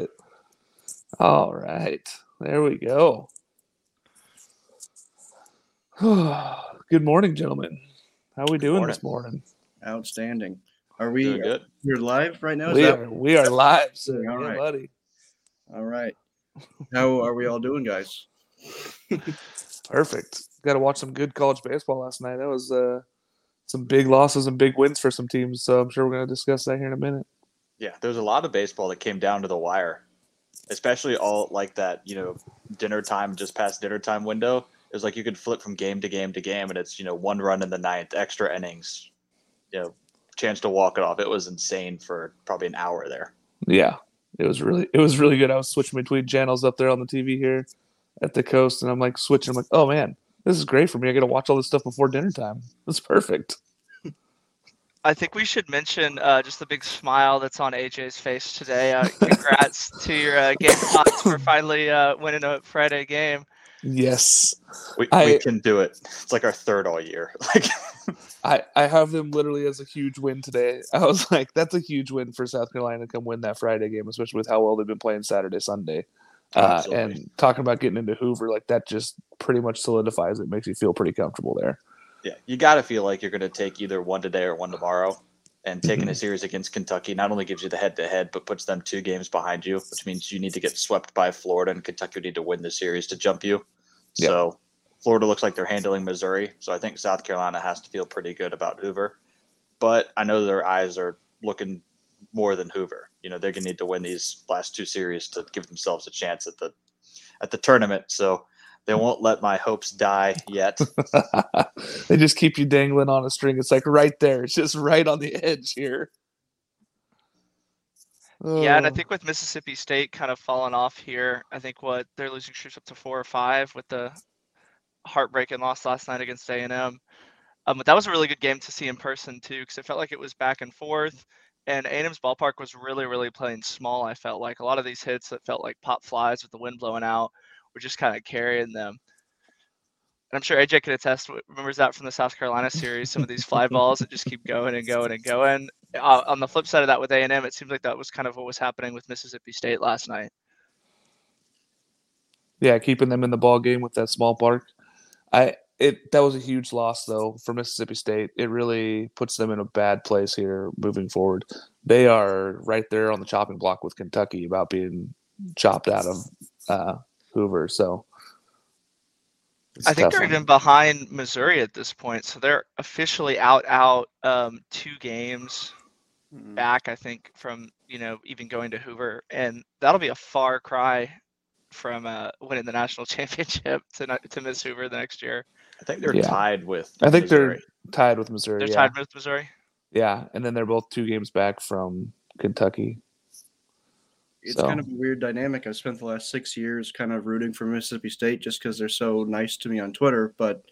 it. All right. There we go. Good morning, gentlemen. How are we doing morning. this morning? Outstanding. Are we Doing good. you're live right now? Is We that- are we are live, so All yeah, buddy. all right. How are we all doing, guys? Perfect. Got to watch some good college baseball last night. That was uh, some big losses and big wins for some teams. So I'm sure we're going to discuss that here in a minute. Yeah, there's a lot of baseball that came down to the wire, especially all like that, you know, dinner time, just past dinner time window. It was like you could flip from game to game to game, and it's, you know, one run in the ninth, extra innings, you know, chance to walk it off. It was insane for probably an hour there. Yeah, it was really it was really good. I was switching between channels up there on the TV here at the coast, and I'm like switching. I'm like, oh man, this is great for me. I got to watch all this stuff before dinner time. It's perfect. I think we should mention uh, just the big smile that's on AJ's face today. Uh, congrats to your uh, Gamecocks for finally uh, winning a Friday game. Yes, We, I- we can do it. It's like our third all year. Like, I I have them literally as a huge win today. I was like, that's a huge win for South Carolina to come win that Friday game, especially with how well they've been playing Saturday, Sunday. Uh, and talking about getting into Hoover, like that just pretty much solidifies it. Makes you feel pretty comfortable there. Yeah, you got to feel like you're going to take either one today or one tomorrow. And taking Mm-hmm. a series against Kentucky not only gives you the head to head, but puts them two games behind you, which means you need to get swept by Florida, and Kentucky would need to win the series to jump you. Yeah. So Florida looks like they're handling Missouri. So I think South Carolina has to feel pretty good about Hoover. But I know their eyes are looking more than Hoover. You know, they're going to need to win these last two series to give themselves a chance at the at the tournament. So they won't let my hopes die yet. they just keep you dangling on a string. It's like right there. It's just right on the edge here. Yeah, and I think with Mississippi State kind of falling off here, I think what they're losing streaks up to four or five with the heartbreaking loss last night against A and M. Um, but that was a really good game to see in person too, because it felt like it was back and forth. And A&M's ballpark was really, really playing small. I felt like a lot of these hits that felt like pop flies with the wind blowing out were just kind of carrying them. And I'm sure AJ could attest. Remembers that from the South Carolina series. Some of these fly balls that just keep going and going and going. Uh, on the flip side of that, with A&M, it seems like that was kind of what was happening with Mississippi State last night. yeah, keeping them in the ball game with that small park. I it that was a huge loss though for Mississippi State. It really puts them in a bad place here moving forward. They are right there on the chopping block with Kentucky about being chopped out of uh, Hoover. So I think they're one. even behind Missouri at this point, so they're officially out out um, two games Mm. back. I think from you know even going to Hoover, and that'll be a far cry from uh, winning the national championship to to Miss Hoover the next year. I think they're Yeah. tied with. I think Missouri. they're tied with Missouri. They're yeah. tied with Missouri. Yeah, and then they're both two games back from Kentucky. It's So- kind of a weird dynamic. I've spent the last six years kind of rooting for Mississippi State just because they're so nice to me on Twitter. But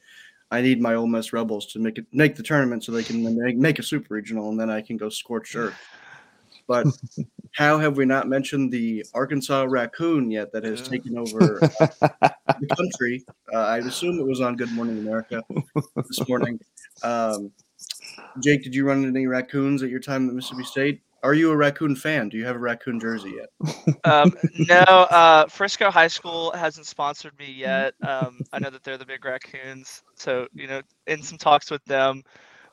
I need my Ole Miss Rebels to make it make the tournament so they can make, make a super regional, and then I can go scorched earth. But how have we not mentioned the Arkansas raccoon yet that has Yeah. taken over the country? Uh, I assume it was on Good Morning America this morning. Um, Jake, did you run into any raccoons at your time at Mississippi State? Are you a raccoon fan? Do you have a raccoon jersey yet? Um, no, uh, Frisco High School hasn't sponsored me yet. Um, I know that they're the big raccoons, so you know, in some talks with them.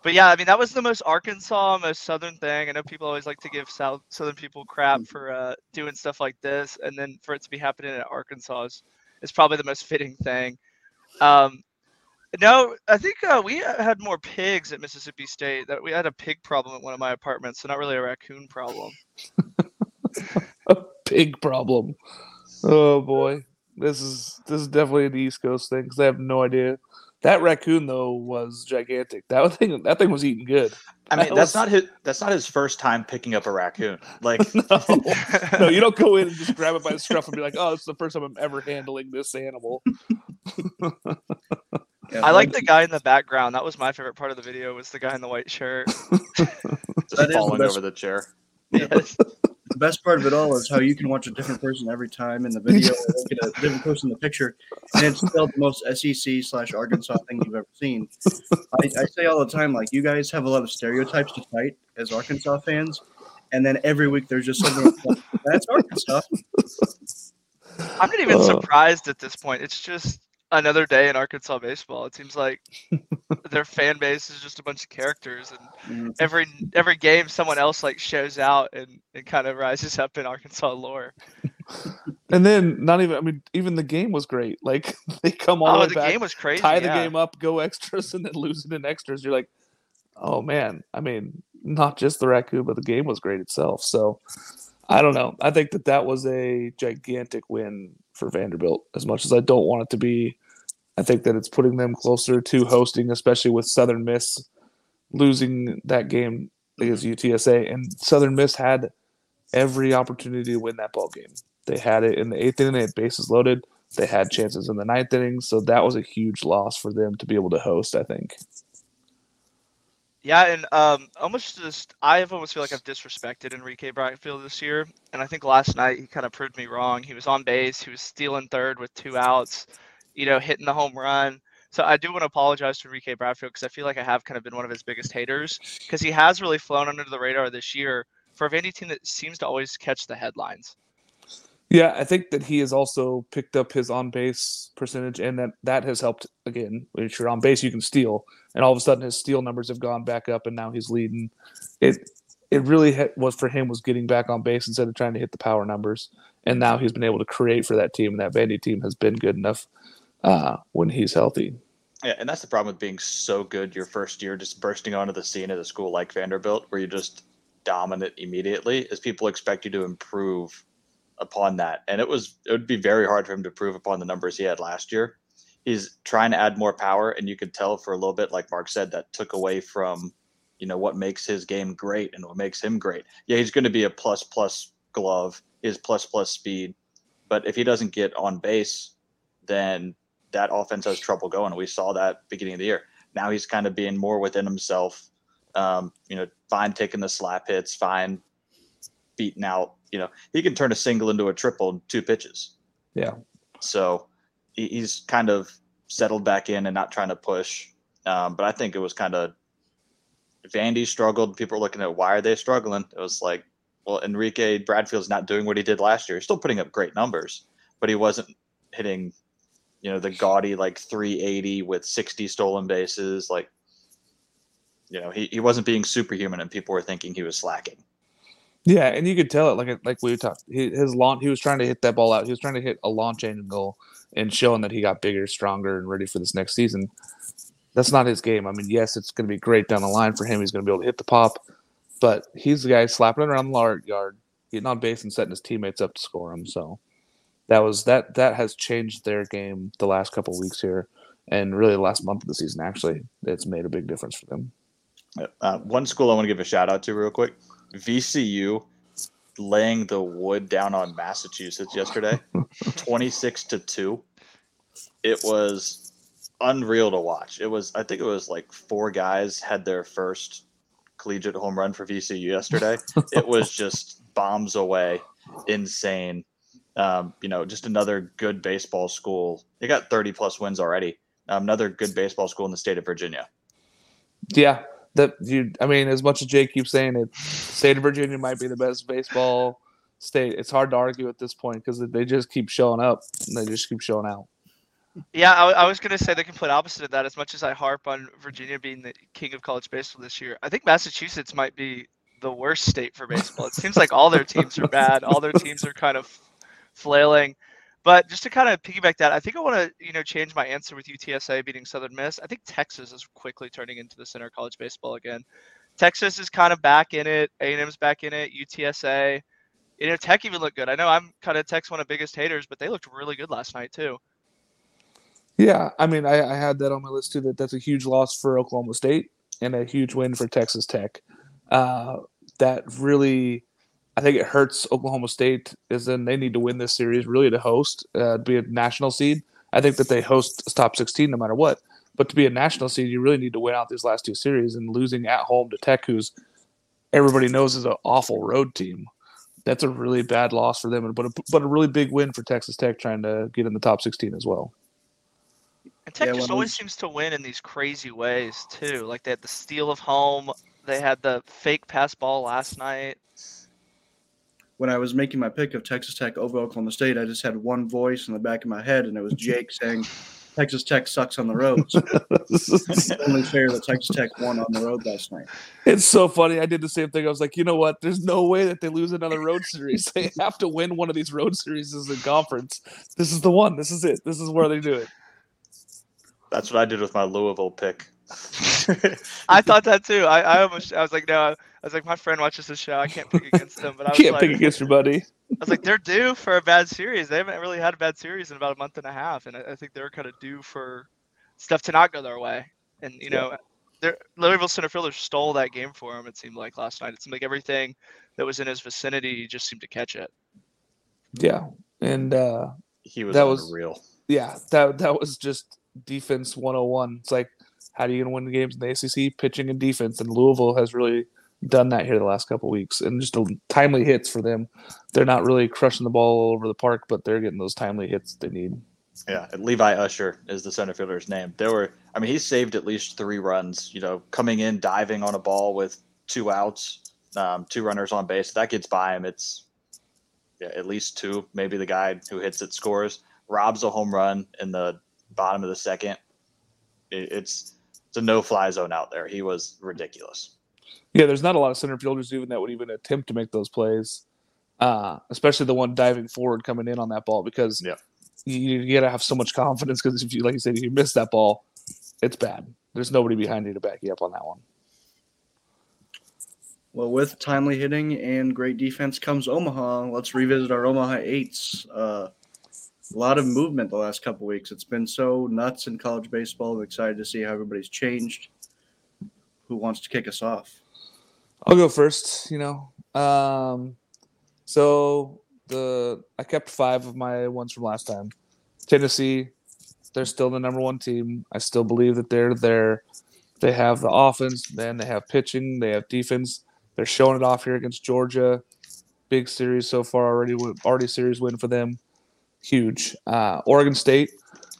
But yeah, I mean that was the most Arkansas, most Southern thing. I know people always like to give South Southern people crap for uh, doing stuff like this, and then for it to be happening at Arkansas is, is probably the most fitting thing. Um, no, I think uh, we had more pigs at Mississippi State. That we had a pig problem at one of my apartments, so not really a raccoon problem. a big problem. Oh boy, this is this is definitely an East Coast thing because I have no idea. That raccoon though was gigantic. That thing that thing was eating good. I mean, That that's was- not his. That's not his first time picking up a raccoon. Like, no, no, you don't go in and just grab it by the scruff and be like, "Oh, it's the first time I'm ever handling this animal." Yeah, I like the guy in the background. That was my favorite part of the video. Was the guy in the white shirt? just That is the falling best- over the chair. yes. the best part of it all is how you can watch a different person every time in the video, or look at a different person in the picture, and it's still the most SEC slash Arkansas thing you've ever seen. I, I say all the time, like you guys have a lot of stereotypes to fight as Arkansas fans, and then every week there's just something. That's Arkansas. I'm not even Uh. surprised at this point. It's just another day in Arkansas baseball. It seems like their fan base is just a bunch of characters, and Mhm. every every game someone else like shows out and, and kind of rises up in Arkansas lore. And then not even I mean, even the game was great. Like they come all Oh, the the back, game was crazy. tie the yeah. game up, go extras, and then lose it in extras. You're like, oh man. I mean, not just the raccoon, but the game was great itself. So I don't know. I think that that was a gigantic win for Vanderbilt. As much as I don't want it to be, I think that it's putting them closer to hosting, especially with Southern Miss losing that game against UTSA. And Southern Miss had every opportunity to win that ball game. They had it in the eighth inning. They had bases loaded. They had chances in the ninth inning. So that was a huge loss for them to be able to host. I think. Yeah, and um, almost just I almost feel like I've disrespected Enrique Bradfield this year, and I think last night he kind of proved me wrong. He was on base, he was stealing third with two outs, you know, hitting the home run. So I do want to apologize to Enrique Bradfield because I feel like I have kind of been one of his biggest haters because he has really flown under the radar this year for a Vandy team that seems to always catch the headlines. Yeah, I think that he has also picked up his on base percentage, and that that has helped. Again, if you're on base, you can steal, and all of a sudden his steal numbers have gone back up, and now he's leading. It it really ha- was for him was getting back on base instead of trying to hit the power numbers, and now he's been able to create for that team, and that Vandy team has been good enough uh, when he's healthy. Yeah, and that's the problem with being so good your first year, just bursting onto the scene at a school like Vanderbilt, where you're just dominant immediately, is people expect you to improve upon that. And it was it would be very hard for him to improve upon the numbers he had last year. He's trying to add more power, and you could tell for a little bit, like Mark said, that took away from you know what makes his game great and what makes him great. Yeah, he's going to be a plus plus glove, his plus plus speed, but if he doesn't get on base, then that offense has trouble going. We saw that beginning of the year. Now he's kind of being more within himself. Um, you know, fine taking the slap hits, fine beating out. You know, he can turn a single into a triple in two pitches. Yeah. So he's kind of settled back in and not trying to push. Um, but I think it was kind of Vandy struggled. People were looking at why are they struggling? It was like, well, Enrique Bradfield's not doing what he did last year. He's still putting up great numbers, but he wasn't hitting you know the gaudy like 380 with 60 stolen bases like you know he, he wasn't being superhuman and people were thinking he was slacking Yeah, and you could tell it like like we talked. He, his launch, he was trying to hit that ball out. He was trying to hit a launch angle and showing that he got bigger, stronger, and ready for this next season. That's not his game. I mean, yes, it's going to be great down the line for him. He's going to be able to hit the pop, but he's the guy slapping it around the yard, getting on base, and setting his teammates up to score him. So that was that. That has changed their game the last couple weeks here, and really the last month of the season. Actually, it's made a big difference for them. uh, one school i want to give a shout out to real quick vcu laying the wood down on massachusetts yesterday 26 to 2 it was unreal to watch. It was i think it was like four guys had their first collegiate home run for vcu yesterday. It was just bombs away. Insane. Um, you know just another good baseball school. They got 30 plus wins already. Um, another good baseball school in the state of virginia. Yeah, that you. I mean, as much as Jake keeps saying it, state of Virginia might be the best baseball state. It's hard to argue at this point because they just keep showing up and they just keep showing out. Yeah, I, I was going to say the complete opposite of that. As much as I harp on Virginia being the king of college baseball this year, I think Massachusetts might be the worst state for baseball. It seems like all their teams are bad. All their teams are kind of flailing. But just to kind of piggyback that, I think I want to you know change my answer with UTSA beating Southern Miss. I think Texas is quickly turning into the center of college baseball again. Texas is kind of back in it. A&M's back in it. UTSA, you know, Tech even looked good. I know I'm kind of Tech's one of the biggest haters, but they looked really good last night too. Yeah, I mean, I, I had that on my list too. That that's a huge loss for Oklahoma State and a huge win for Texas Tech. Uh, that really, I think it hurts Oklahoma State. Is then they need to win this series really to host, uh, be a national seed. I think that they host top sixteen no matter what. But to be a national seed, you really need to win out these last two series. And losing at home to Tech, who's everybody knows is an awful road team, that's a really bad loss for them. But a, but a really big win for Texas Tech trying to get in the top sixteen as well. And Tech Yeah, just always it's- seems to win in these crazy ways too. Like they had the steal of home. They had the fake pass ball last night. When I was making my pick of Texas Tech over Oklahoma State, I just had one voice in the back of my head, and it was Jake saying, Texas Tech sucks on the road. So it's only fair that Texas Tech won on the road last night. It's so funny. I did the same thing. I was like, you know what? There's no way that they lose another road series. They have to win one of these road series in conference. This is the one. This is it. This is where they do it. That's what I did with my Louisville pick. I thought that too. I, I almost I was like, no, I was like, my friend watches the show. I can't pick against them. But I was Can't like, pick against your buddy. I was like, they're due for a bad series. They haven't really had a bad series in about a month and a half, and I, I think they're kind of due for stuff to not go their way. And you know, their Louisville center fielder stole that game for him. It seemed like last night. It seemed like everything that was in his vicinity, he just seemed to catch it. Yeah. And uh he was That was- real. yeah, that that was just defense 101. It's like how are you going to win the games in the ACC? Pitching and defense, and Louisville has really done that here the last couple weeks, and just timely hits for them. They're not really crushing the ball all over the park, but they're getting those timely hits they need. Yeah, Levi Usher is the center fielder's name. There were, I mean, he saved at least three runs. You know, coming in, diving on a ball with two outs, um, two runners on base. That gets by him. It's yeah, at least two. Maybe the guy who hits it scores. Robs a home run in the bottom of the second. It, it's it's a no fly zone out there. He was ridiculous. Yeah, there's not a lot of center fielders even that would even attempt to make those plays, uh, especially the one diving forward coming in on that ball because Yeah. you, you got to have so much confidence because if you, like you said, if you miss that ball, it's bad. There's nobody behind you to back you up on that one. Well, with timely hitting and great defense comes Omaha. Let's revisit our Omaha eights. Uh, a lot of movement the last couple weeks. It's been so nuts in college baseball. I'm excited to see how everybody's changed. Who wants to kick us off? I'll go first. You know, um, so the I kept five of my ones from last time. Tennessee, they're still the number one team. I still believe that they're there. They have the offense, then they have pitching, they have defense. They're showing it off here against Georgia. Big series so far already. Already series win for them. Huge. Uh, Oregon State,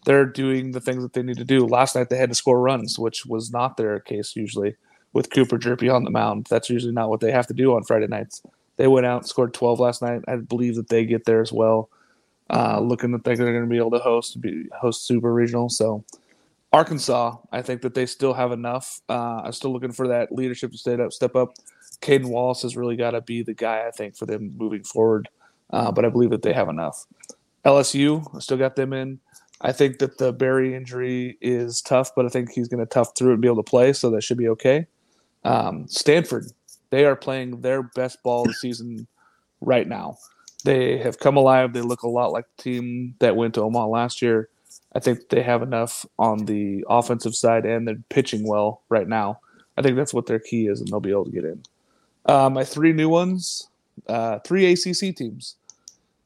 they're doing the things that they need to do. Last night they had to score runs, which was not their case usually with Cooper Hjerpe on the mound. That's usually not what they have to do on Friday nights. They went out and scored 12 last night. I believe that they get there as well. Uh, looking that they're going to be able to host be host super regional. So Arkansas, I think that they still have enough. Uh, I'm still looking for that leadership to step up. Step up. Cayden Wallace has really got to be the guy I think for them moving forward. Uh, but I believe that they have enough. LSU, I still got them in. I think that the Berry injury is tough, but I think he's going to tough through and be able to play, so that should be okay. Um, Stanford, they are playing their best ball of the season right now. They have come alive. They look a lot like the team that went to Omaha last year. I think they have enough on the offensive side, and they're pitching well right now. I think that's what their key is, and they'll be able to get in. Uh, my three new ones, uh, three ACC teams.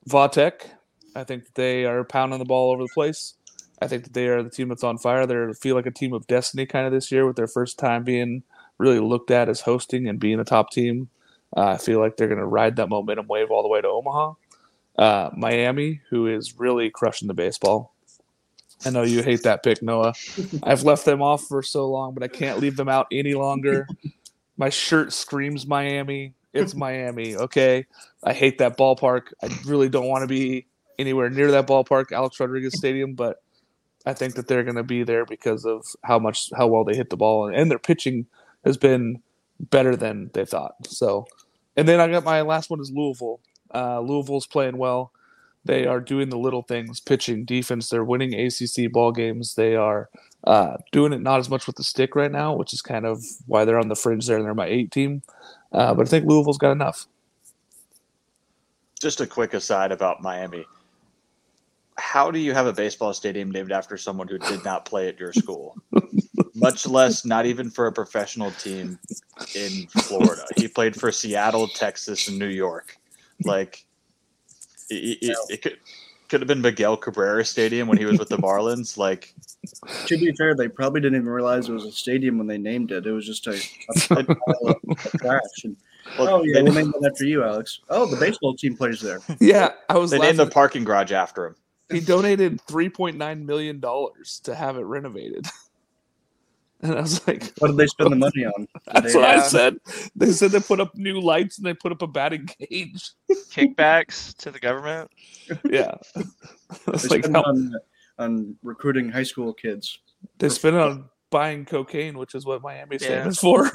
Vautech, I think that they are pounding the ball over the place. I think that they are the team that's on fire. They feel like a team of destiny kind of this year with their first time being really looked at as hosting and being a top team. Uh, I feel like they're going to ride that momentum wave all the way to Omaha. Uh, Miami, who is really crushing the baseball. I know you hate that pick, Noah. I've left them off for so long, but I can't leave them out any longer. My shirt screams Miami. It's Miami, okay? I hate that ballpark. I really don't want to be anywhere near that ballpark, Alex Rodriguez Stadium, but I think that they're going to be there because of how much how well they hit the ball and their pitching has been better than they thought. So, and then I got my last one is Louisville. Uh, Louisville's playing well. They are doing the little things, pitching, defense. They're winning ACC ball games. They are uh, doing it not as much with the stick right now, which is kind of why they're on the fringe there. And they're my eight team, uh, but I think Louisville's got enough. Just a quick aside about Miami. How do you have a baseball stadium named after someone who did not play at your school? Much less, not even for a professional team in Florida. He played for Seattle, Texas, and New York. Like, it, it, it could could have been Miguel Cabrera Stadium when he was with the Marlins. Like, To be fair, they probably didn't even realize it was a stadium when they named it. It was just a, a, a pile of- of trash. And, well, oh yeah, they, we'll name it after you, Alex. Oh, the baseball team plays there. Yeah, I was they laughing. named the parking garage after him. He donated three point nine million dollars to have it renovated. And I was like, What did they spend the money on? That's they- what I said. They said they put up new lights and they put up a batting cage. Kickbacks to the government. Yeah. I They like, spend on, on recruiting high school kids. they spent it on buying cocaine, which is what Miami's Yeah. famous for.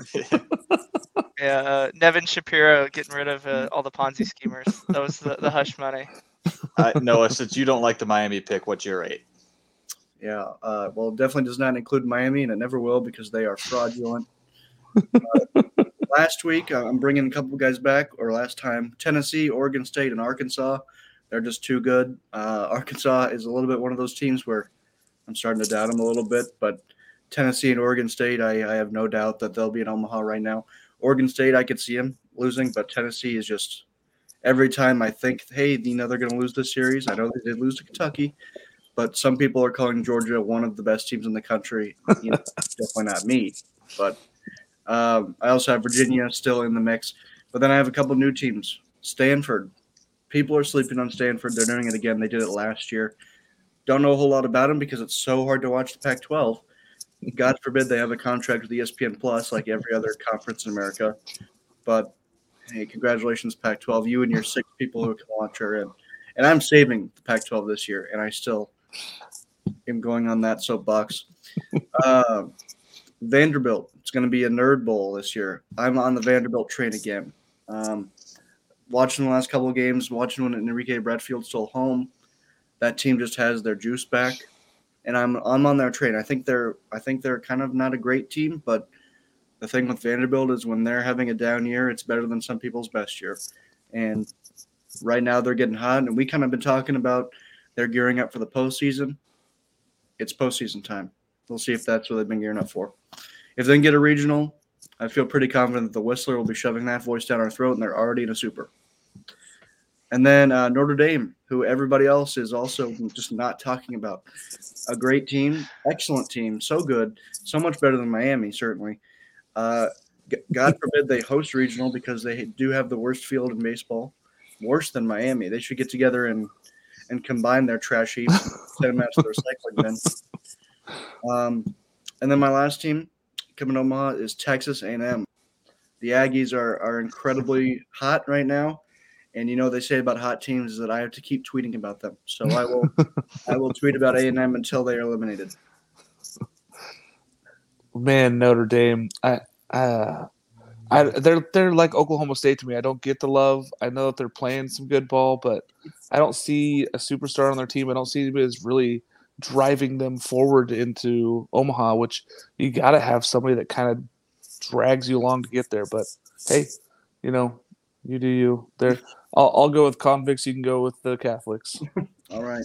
Yeah, uh, Nevin Shapiro getting rid of uh, all the Ponzi schemers. That was the, the hush money. uh, Noah, since you don't like the Miami pick, what's your eight? Yeah. Uh, well, it definitely does not include Miami, and it never will because they are fraudulent. Uh, last week, uh, I'm bringing a couple guys back, or last time, Tennessee, Oregon State, and Arkansas. They're just too good. Uh, Arkansas is a little bit one of those teams where I'm starting to doubt them a little bit, but Tennessee and Oregon State, I, I have no doubt that they'll be in Omaha right now. Oregon State, I could see them losing, but Tennessee is just every time I think, hey, you know, they're going to lose this series. I know they did lose to Kentucky, but some people are calling Georgia one of the best teams in the country. You know, definitely not me, but um, I also have Virginia still in the mix. But then I have a couple new teams. Stanford. People are sleeping on Stanford. They're doing it again. They did it last year. Don't know a whole lot about them because it's so hard to watch the Pac-12. God forbid they have a contract with ESPN Plus like every other conference in America. But hey, congratulations, Pac-12. You and your six people who can watch are in. And I'm saving the Pac-12 this year, and I still am going on that soapbox. uh, Vanderbilt. It's going to be a nerd bowl this year. I'm on the Vanderbilt train again. Um, watching the last couple of games, watching when Enrique Bradfield's still home, that team just has their juice back, and I'm I'm on their train. I think they're I think they're kind of not a great team, but the thing with Vanderbilt is when they're having a down year, it's better than some people's best year, and right now they're getting hot, and we kind of been talking about they're gearing up for the postseason. It's postseason time. We'll see if that's what they've been gearing up for. If they can get a regional, I feel pretty confident that the Whistler will be shoving that voice down our throat, and they're already in a super. And then uh, Notre Dame, who everybody else is also just not talking about. A great team, excellent team, so good, so much better than Miami, certainly. Uh, God forbid they host regional because they do have the worst field in baseball, worse than Miami. They should get together and and combine their trash heaps and send them out to the recycling bin. Um, and then my last team coming to Omaha is Texas A&M. The Aggies are are incredibly hot right now, and you know they say about hot teams is that I have to keep tweeting about them. So I will I will tweet about A&M until they are eliminated. Man, Notre Dame. I, uh, I, they're they're like Oklahoma State to me. I don't get the love. I know that they're playing some good ball, but I don't see a superstar on their team. I don't see anybody that's really driving them forward into Omaha, which you got to have somebody that kind of drags you along to get there. But hey, you know, you do you. There, I'll, I'll go with convicts. You can go with the Catholics. All right.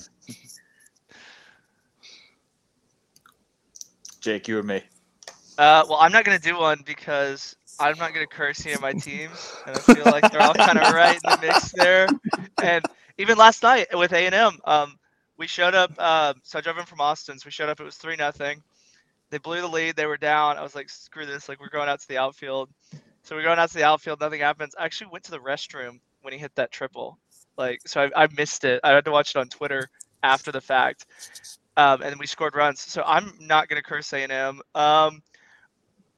Jake, you or me? Uh, well, I'm not gonna do one because I'm not gonna curse any of my teams, and I feel like they're all kind of right in the mix there. And even last night with A and M, um, we showed up. Um, so I drove in from Austin. So we showed up. It was three nothing. They blew the lead. They were down. I was like, screw this. Like we're going out to the outfield. So we're going out to the outfield. Nothing happens. I actually went to the restroom when he hit that triple. Like so, I, I missed it. I had to watch it on Twitter after the fact. Um, and we scored runs. So I'm not gonna curse A and M. Um,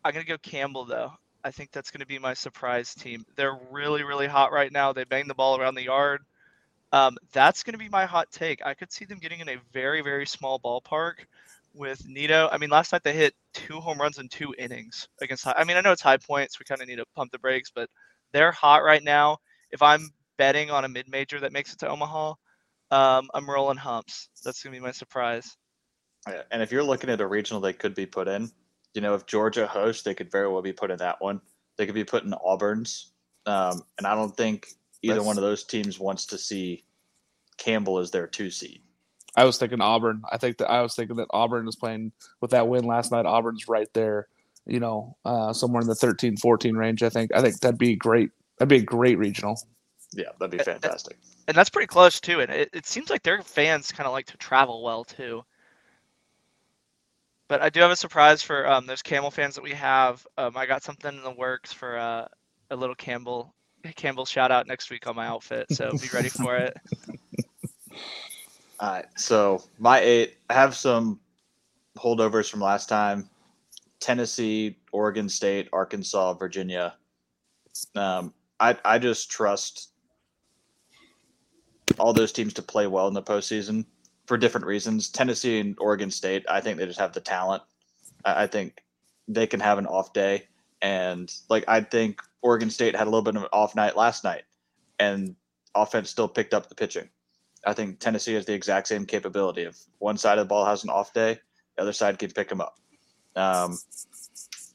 I'm gonna go Campbell though. I think that's gonna be my surprise team. They're really, really hot right now. They bang the ball around the yard. Um, that's gonna be my hot take. I could see them getting in a very, very small ballpark with Nito. I mean, last night they hit two home runs in two innings against. I mean, I know it's high points. We kind of need to pump the brakes, but they're hot right now. If I'm betting on a mid major that makes it to Omaha, um, I'm rolling humps. That's gonna be my surprise. And if you're looking at a regional they could be put in, you know, if Georgia hosts, they could very well be put in that one. They could be put in Auburn's. Um, and I don't think either That's- one of those teams wants to see Campbell as their two seed. I was thinking Auburn. I think that I was thinking that Auburn is playing with that win last night. Auburn's right there, you know, uh, somewhere in the 13, 14 range. I think. I think that'd be great. That'd be a great regional. Yeah, that'd be fantastic. and that's pretty close too. And it, it seems like their fans kind of like to travel well too. But I do have a surprise for um, those Camel fans that we have. Um, I got something in the works for uh, a little Campbell Campbell shout out next week on my outfit. So be ready for it. All right. So my eight, I have some holdovers from last time. Tennessee, Oregon State, Arkansas, Virginia. Um, I I just trust all those teams to play well in the postseason for different reasons. Tennessee and Oregon State, I think they just have the talent. I, think they can have an off day, and like I think Oregon State had a little bit of an off night last night, and offense still picked up the pitching. I think Tennessee has the exact same capability. If one side of the ball has an off day, the other side can pick them up. Um,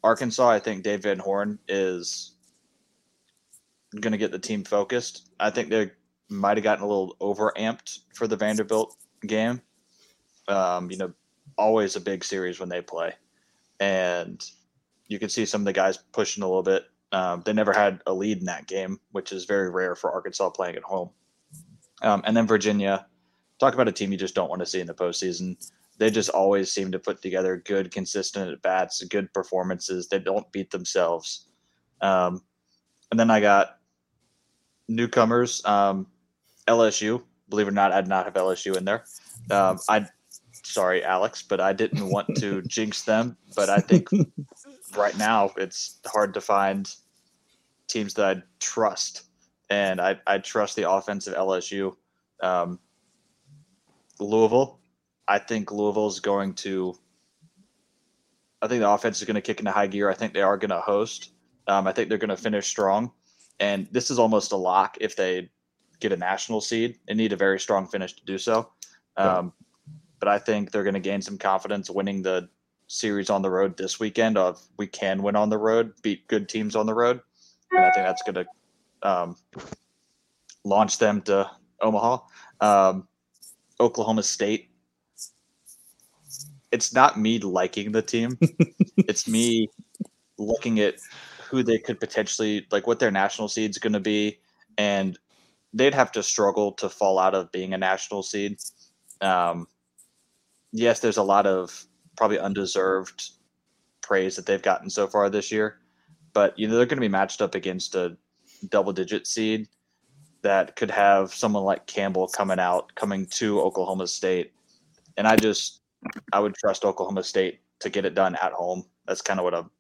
Arkansas, I think Dave Van Horn is going to get the team focused. I think they might have gotten a little overamped for the Vanderbilt game. Um, you know, always a big series when they play, and you can see some of the guys pushing a little bit. Um, they never had a lead in that game, which is very rare for Arkansas playing at home. Um, and then Virginia, talk about a team you just don't want to see in the postseason. They just always seem to put together good, consistent at bats, good performances. They don't beat themselves. Um, and then I got newcomers, um, LSU. Believe it or not, I'd not have LSU in there. Um, I, sorry, Alex, but I didn't want to jinx them. But I think right now it's hard to find teams that I trust and I, I trust the offense of LSU. Um, Louisville, I think Louisville's going to. I think the offense is going to kick into high gear. I think they are going to host. Um, I think they're going to finish strong, and this is almost a lock if they get a national seed and need a very strong finish to do so. Um, but I think they're going to gain some confidence winning the series on the road this weekend. Of we can win on the road, beat good teams on the road, and I think that's going to um, launch them to Omaha. Um, Oklahoma State. It's not me liking the team. it's me looking at who they could potentially like what their national seed's going to be and they'd have to struggle to fall out of being a national seed. Um, yes, there's a lot of probably undeserved praise that they've gotten so far this year, but you know they're going to be matched up against a double digit seed that could have someone like Campbell coming out, coming to Oklahoma State. And I just, I would trust Oklahoma State to get it done at home. That's kind of what I'm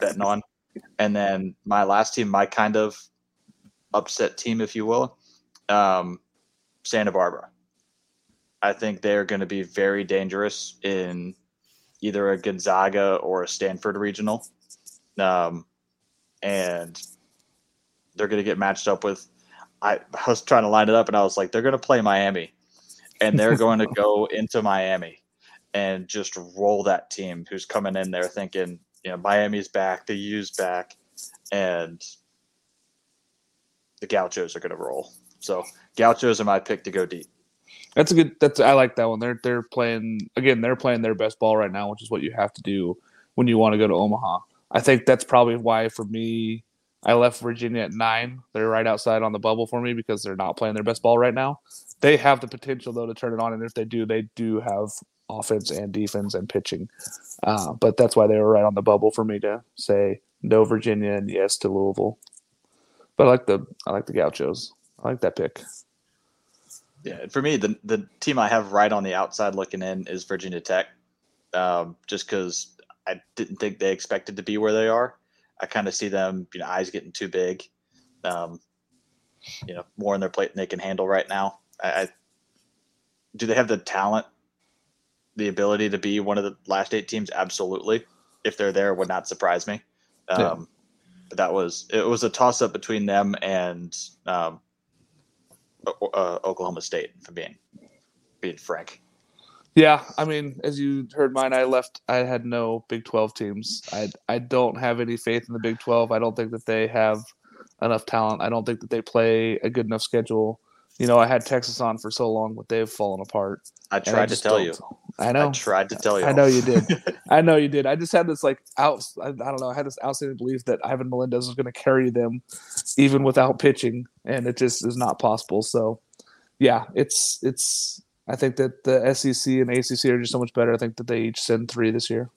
betting on. And then my last team, my kind of upset team, if you will, um, Santa Barbara. I think they're going to be very dangerous in either a Gonzaga or a Stanford regional. Um, and they're going to get matched up with. I, I was trying to line it up, and I was like, they're going to play Miami, and they're going to go into Miami and just roll that team who's coming in there thinking, you know, Miami's back, the U's back, and the Gauchos are going to roll. So Gauchos are my pick to go deep. That's a good. That's I like that one. They're they're playing again. They're playing their best ball right now, which is what you have to do when you want to go to Omaha. I think that's probably why for me I left Virginia at nine. They're right outside on the bubble for me because they're not playing their best ball right now. They have the potential though to turn it on, and if they do, they do have offense and defense and pitching. Uh, but that's why they were right on the bubble for me to say no Virginia and yes to Louisville. But I like the I like the Gauchos. I like that pick. Yeah, for me, the the team I have right on the outside looking in is Virginia Tech, um, just because I didn't think they expected to be where they are. I kind of see them, you know, eyes getting too big, um, you know, more on their plate than they can handle right now. I, I do they have the talent, the ability to be one of the last eight teams? Absolutely. If they're there, would not surprise me. Um, yeah. But that was it was a toss up between them and um, uh, Oklahoma State, for being being frank. Yeah, I mean, as you heard mine, I left. I had no Big Twelve teams. I I don't have any faith in the Big Twelve. I don't think that they have enough talent. I don't think that they play a good enough schedule. You know, I had Texas on for so long, but they've fallen apart. I tried I to tell don't. you. I know. I tried to tell you. I know you did. I know you did. I just had this like out. I, I don't know. I had this outstanding belief that Ivan Melendez was going to carry them, even without pitching, and it just is not possible. So, yeah, it's it's I think that the SEC and ACC are just so much better. I think that they each send three this year.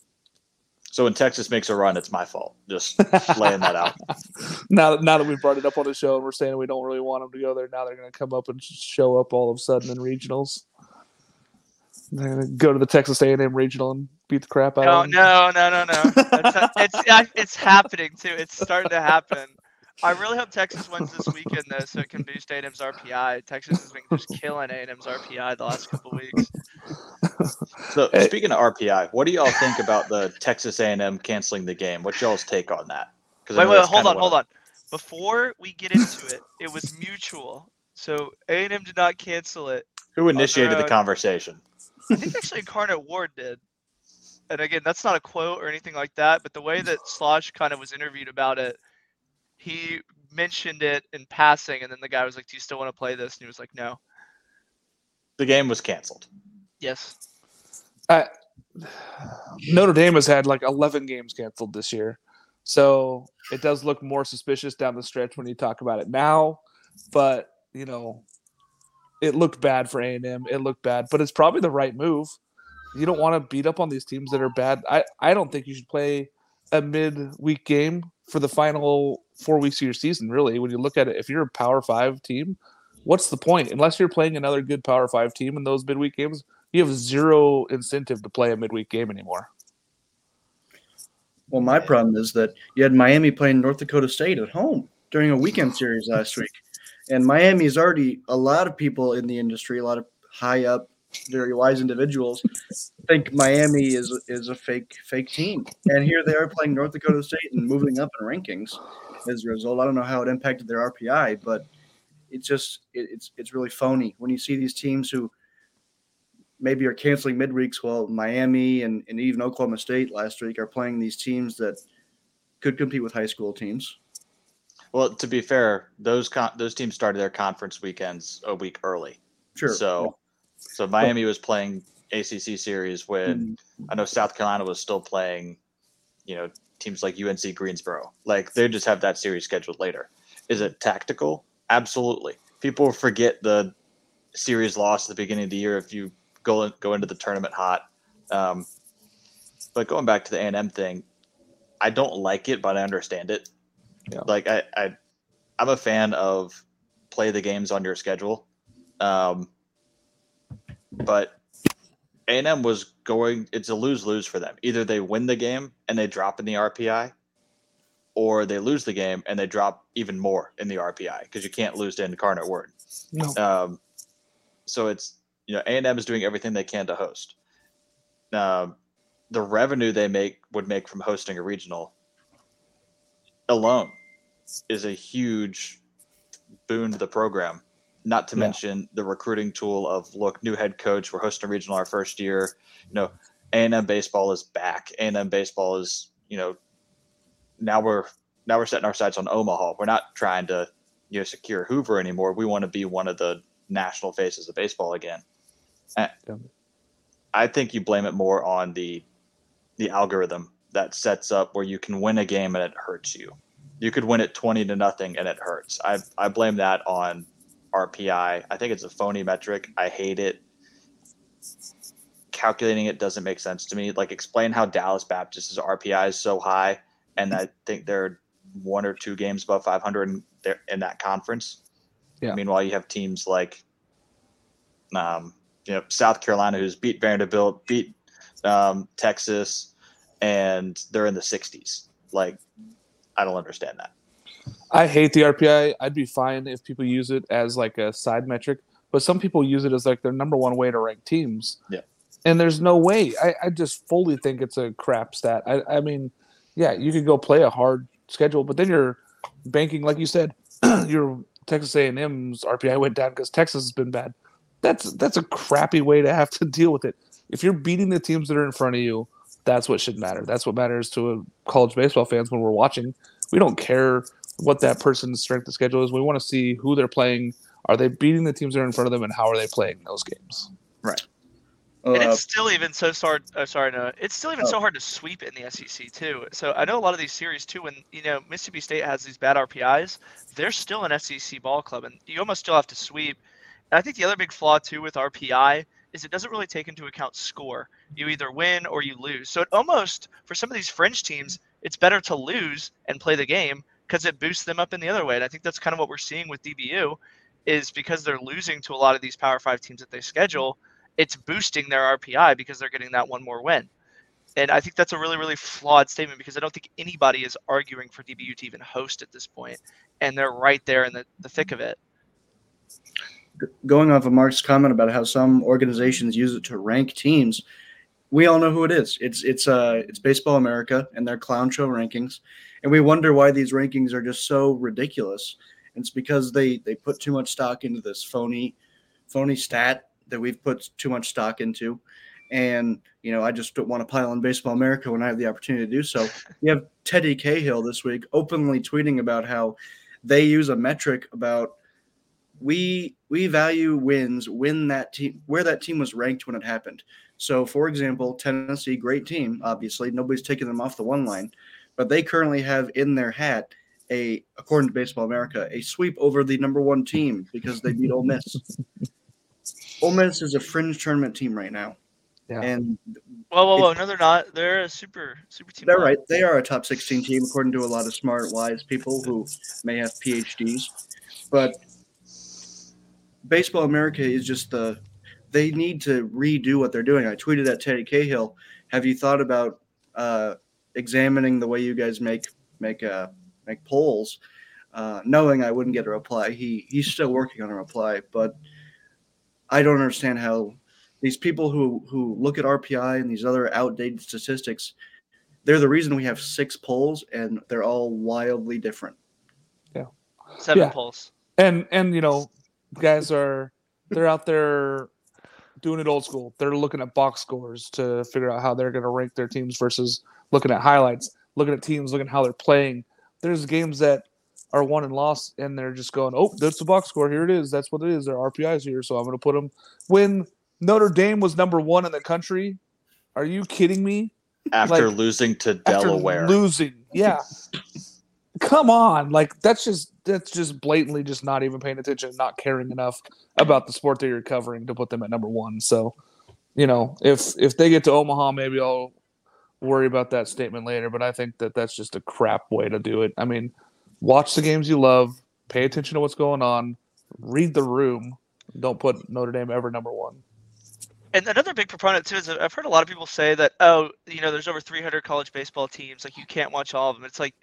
So when Texas makes a run, it's my fault. Just laying that out. now, that, now that we've brought it up on the show and we're saying we don't really want them to go there, now they're going to come up and show up all of a sudden in regionals. They're gonna go to the Texas A&M regional and beat the crap out No, of them. no, no, no, no. That's not- it's uh, it's happening too. It's starting to happen. I really hope Texas wins this weekend though, so it can boost A&M's RPI. Texas has been just killing A&M's RPI the last couple weeks. So Hey. speaking of RPI, what do y'all think about the Texas A&M canceling the game? What's y'all's take on that? 'Cause I Wait, know wait, hold kinda on, hold on. Before we get into it, it was mutual. So A&M did not cancel it. Who initiated the uh, conversation? I think actually Incarnate Word did. And again, that's not a quote or anything like that, but the way that Schloss kind of was interviewed about it, he mentioned it in passing, and then the guy was like, "Do you still want to play this?" And he was like, "No." The game was canceled. Yes. I, Notre Dame has had like 11 games canceled this year. So it does look more suspicious down the stretch when you talk about it now. But, you know, it looked bad for A&M. It looked bad, but it's probably the right move. You don't want to beat up on these teams that are bad. I, I don't think you should play a midweek game for the final four weeks of your season, really. When you look at it, if you're a Power Five team, what's the point? Unless you're playing another good Power Five team in those midweek games, you have zero incentive to play a midweek game anymore. Well, my problem is that you had Miami playing North Dakota State at home during a weekend series last week. And Miami is already a lot of people in the industry, a lot of high up, very wise individuals think Miami is is a fake fake team. And here they are playing North Dakota State and moving up in rankings as a result. I don't know how it impacted their RPI, but it's just it, it's it's really phony when you see these teams who maybe are canceling midweeks while Miami and, and even Oklahoma State last week are playing these teams that could compete with high school teams. Well, to be fair, those con- those teams started their conference weekends a week early. Sure. So, so Miami was playing ACC series when I know South Carolina was still playing, you know, teams like UNC Greensboro. Like they just have that series scheduled later. Is it tactical? Absolutely. People forget the series loss at the beginning of the year if you go go into the tournament hot. Um, but going back to the A and M thing, I don't like it, but I understand it. Yeah. Like I, I, I'm a fan of play the games on your schedule. Um, but A&M was going it's a lose-lose for them. Either they win the game and they drop in the RPI or they lose the game and they drop even more in the RPI because you can't lose to Incarnate Word. No. Um, so it's you know A&M is doing everything they can to host. Um, the revenue they make would make from hosting a regional alone is a huge boon to the program. Not to Yeah. mention the recruiting tool of look, new head coach, we're hosting a regional our first year. You know, A&M baseball is back. A&M baseball is you know now we're now we're setting our sights on Omaha. We're not trying to you know secure Hoover anymore. We want to be one of the national faces of baseball again. I think you blame it more on the the algorithm that sets up where you can win a game and it hurts you. You could win it twenty to nothing and it hurts. I I blame that on RPI. I think it's a phony metric. I hate it. Calculating it doesn't make sense to me. Like explain how Dallas Baptist's RPI is so high, and I think they're one or two games above 500 in, in that conference. Yeah. Meanwhile, you have teams like, um, you know, South Carolina who's beat Vanderbilt, beat um, Texas, and they're in the 60s. Like, I don't understand that. I hate the RPI. I'd be fine if people use it as like a side metric, but some people use it as like their number one way to rank teams. Yeah. And there's no way. I, I just fully think it's a crap stat. I, I mean, yeah, you could go play a hard schedule, but then you're banking, like you said, your Texas A&M's RPI went down because Texas has been bad. That's that's a crappy way to have to deal with it. If you're beating the teams that are in front of you, that's what should matter. That's what matters to college baseball fans when we're watching. We don't care what that person's strength of schedule is. We want to see who they're playing. Are they beating the teams that are in front of them, and how are they playing those games? Right. And Uh, it's still even so hard. Oh, sorry, no. It's still even Oh. so hard to sweep in the SEC too. So I know a lot of these series too. When you know Mississippi State has these bad RPIs, they're still an SEC ball club, and you almost still have to sweep. And I think the other big flaw too with RPI is it doesn't really take into account score. You either win or you lose. So it almost for some of these fringe teams, it's better to lose and play the game because it boosts them up in the other way. And I think that's kind of what we're seeing with DBU, is because they're losing to a lot of these Power Five teams that they schedule it's boosting their RPI because they're getting that one more win. And I think that's a really, really flawed statement because I don't think anybody is arguing for DBU to even host at this point, and they're right there in the, the thick of it. Going off of Mark's comment about how some organizations use it to rank teams, we all know who it is. It's it's uh it's Baseball America and their clown show rankings, and we wonder why these rankings are just so ridiculous. And it's because they they put too much stock into this phony phony stat that we've put too much stock into. And you know, I just don't want to pile on Baseball America when I have the opportunity to do so. You have Teddy Cahill this week openly tweeting about how they use a metric about we we value wins when that team where that team was ranked when it happened. So, for example, Tennessee, great team. Obviously, nobody's taking them off the one line, but they currently have in their hat a, according to Baseball America, a sweep over the number one team because they beat Ole Miss. Ole Miss is a fringe tournament team right now. Yeah. And Whoa, whoa, whoa! No, they're not. They're a super, super team. they're right. They are a top 16 team, according to a lot of smart, wise people who may have PhDs. But Baseball America is just the, they need to redo what they're doing. I tweeted at Teddy Cahill, have you thought about uh, examining the way you guys make make uh, make polls? Uh, knowing I wouldn't get a reply, he he's still working on a reply, but I don't understand how these people who who look at RPI and these other outdated statistics, they're the reason we have six polls and they're all wildly different. Yeah, Seven Yeah. polls. and and you know guys are they're out there doing it old school. They're looking at box scores to figure out how they're going to rank their teams versus looking at highlights looking at teams looking at how they're playing. There's games that are won and lost and they're just going oh that's the box score. Here it is. That's what it is. Their rpi's here so i'm going to put them when notre dame was number one in the country are you kidding me? After Like, losing to After Delaware. losing yeah come on. Like that's just that's just blatantly just not even paying attention not caring enough about the sport that you're covering to put them at number one. So you know if if they get to omaha maybe i'll worry about that statement later but i think that that's just a crap way to do it. I mean watch the games you love pay attention to what's going on read the room don't put notre dame ever number one. And another big proponent too is I've heard a lot of people say that oh, you know, there's over 300 college baseball teams, like you can't watch all of them. It's like,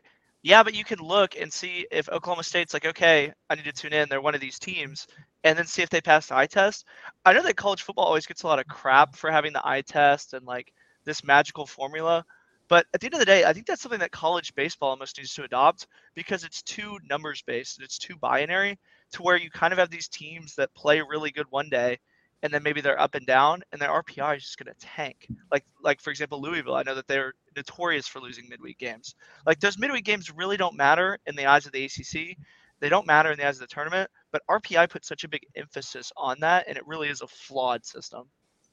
yeah, but you can look and see if Oklahoma State's like, okay, I need to tune in. They're one of these teams, and then see if they pass the eye test. I know that college football always gets a lot of crap for having the eye test and like this magical formula. But at the end of the day, I think that's something that college baseball almost needs to adopt because it's too numbers based and it's too binary to where you kind of have these teams that play really good one day and then maybe they're up and down and their RPI is just going to tank. Like like for example Louisville, I know that they're notorious for losing midweek games. Like those midweek games really don't matter in the eyes of the ACC. They don't matter in the eyes of the tournament, but RPI puts such a big emphasis on that and it really is a flawed system.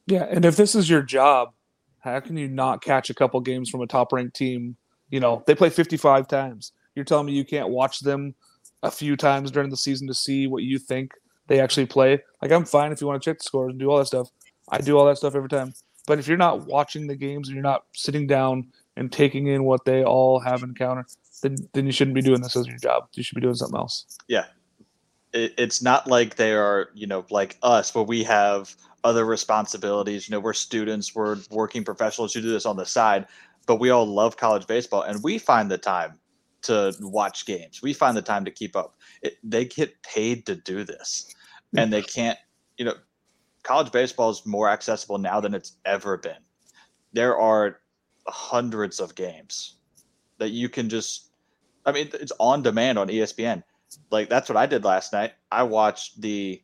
Yeah, and if this is your job, how can you not catch a couple games from a top ranked team? You know, they play 55 times. You're telling me you can't watch them a few times during the season to see what you think they actually play? Like, I'm fine if you want to check the scores and do all that stuff. I do all that stuff every time. But if you're not watching the games and you're not sitting down and taking in what they all have encountered, then then you shouldn't be doing this as your job. You should be doing something else. Yeah, it, it's not like they are, you know, like us, where we have other responsibilities. You know, we're students, we're working professionals who do this on the side, but we all love college baseball and we find the time to watch games. We find the time to keep up. It, they get paid to do this, and they can't. You know, college baseball is more accessible now than it's ever been. There are hundreds of games that you can just. I mean, it's on demand on ESPN like that's what I did last night. I watched the,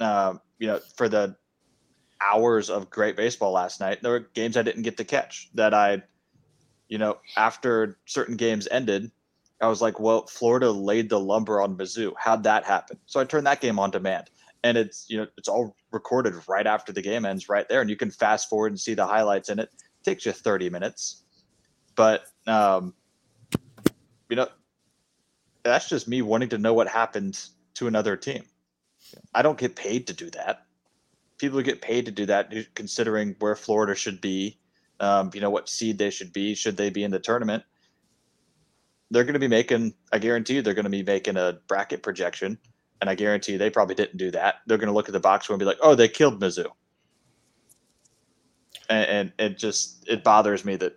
uh, you know, for the hours of great baseball last night. There were games I didn't get to catch that I, you know, after certain games ended, I was like, well, Florida laid the lumber on Mizzou. How'd that happen? So I turned that game on demand, and it's you know it's all recorded right after the game ends, right there, and you can fast forward and see the highlights in it. it takes you thirty minutes, but um, you know that's just me wanting to know what happened to another team. I don't get paid to do that. People get paid to do that, considering where Florida should be, um, you know what seed they should be, should they be in the tournament, they're going to be making. I guarantee you, they're going to be making a bracket projection, and I guarantee you, they probably didn't do that. They're going to look at the box score and be like, "Oh, they killed Mizzou." and, and it just it bothers me that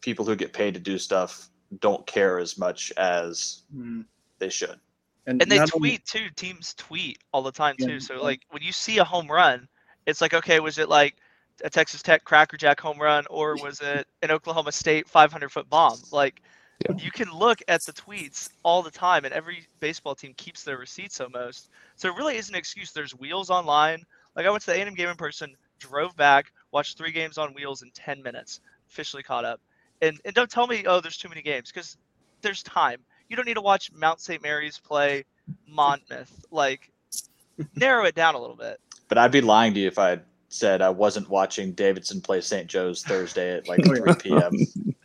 people who get paid to do stuff don't care as much as Mm. they should. and they not only- tweet too. Teams tweet all the time Yeah, too. So like when you see a home run, it's like okay, was it like a Texas Tech crackerjack home run or was it an Oklahoma State 500 foot bomb? Like Yeah. you can look at the tweets all the time, and every baseball team keeps their receipts almost. So it really is an excuse. There's wheels online. Like I went to the A&M game in person, drove back, watched three games on wheels in 10 minutes, officially caught up. And and don't tell me oh there's too many games because there's time. You don't need to watch Mount St. Mary's play Monmouth. Like, narrow it down a little bit. But I'd be lying to you if I said I wasn't watching Davidson play St. Joe's Thursday at like Oh, 3 p.m.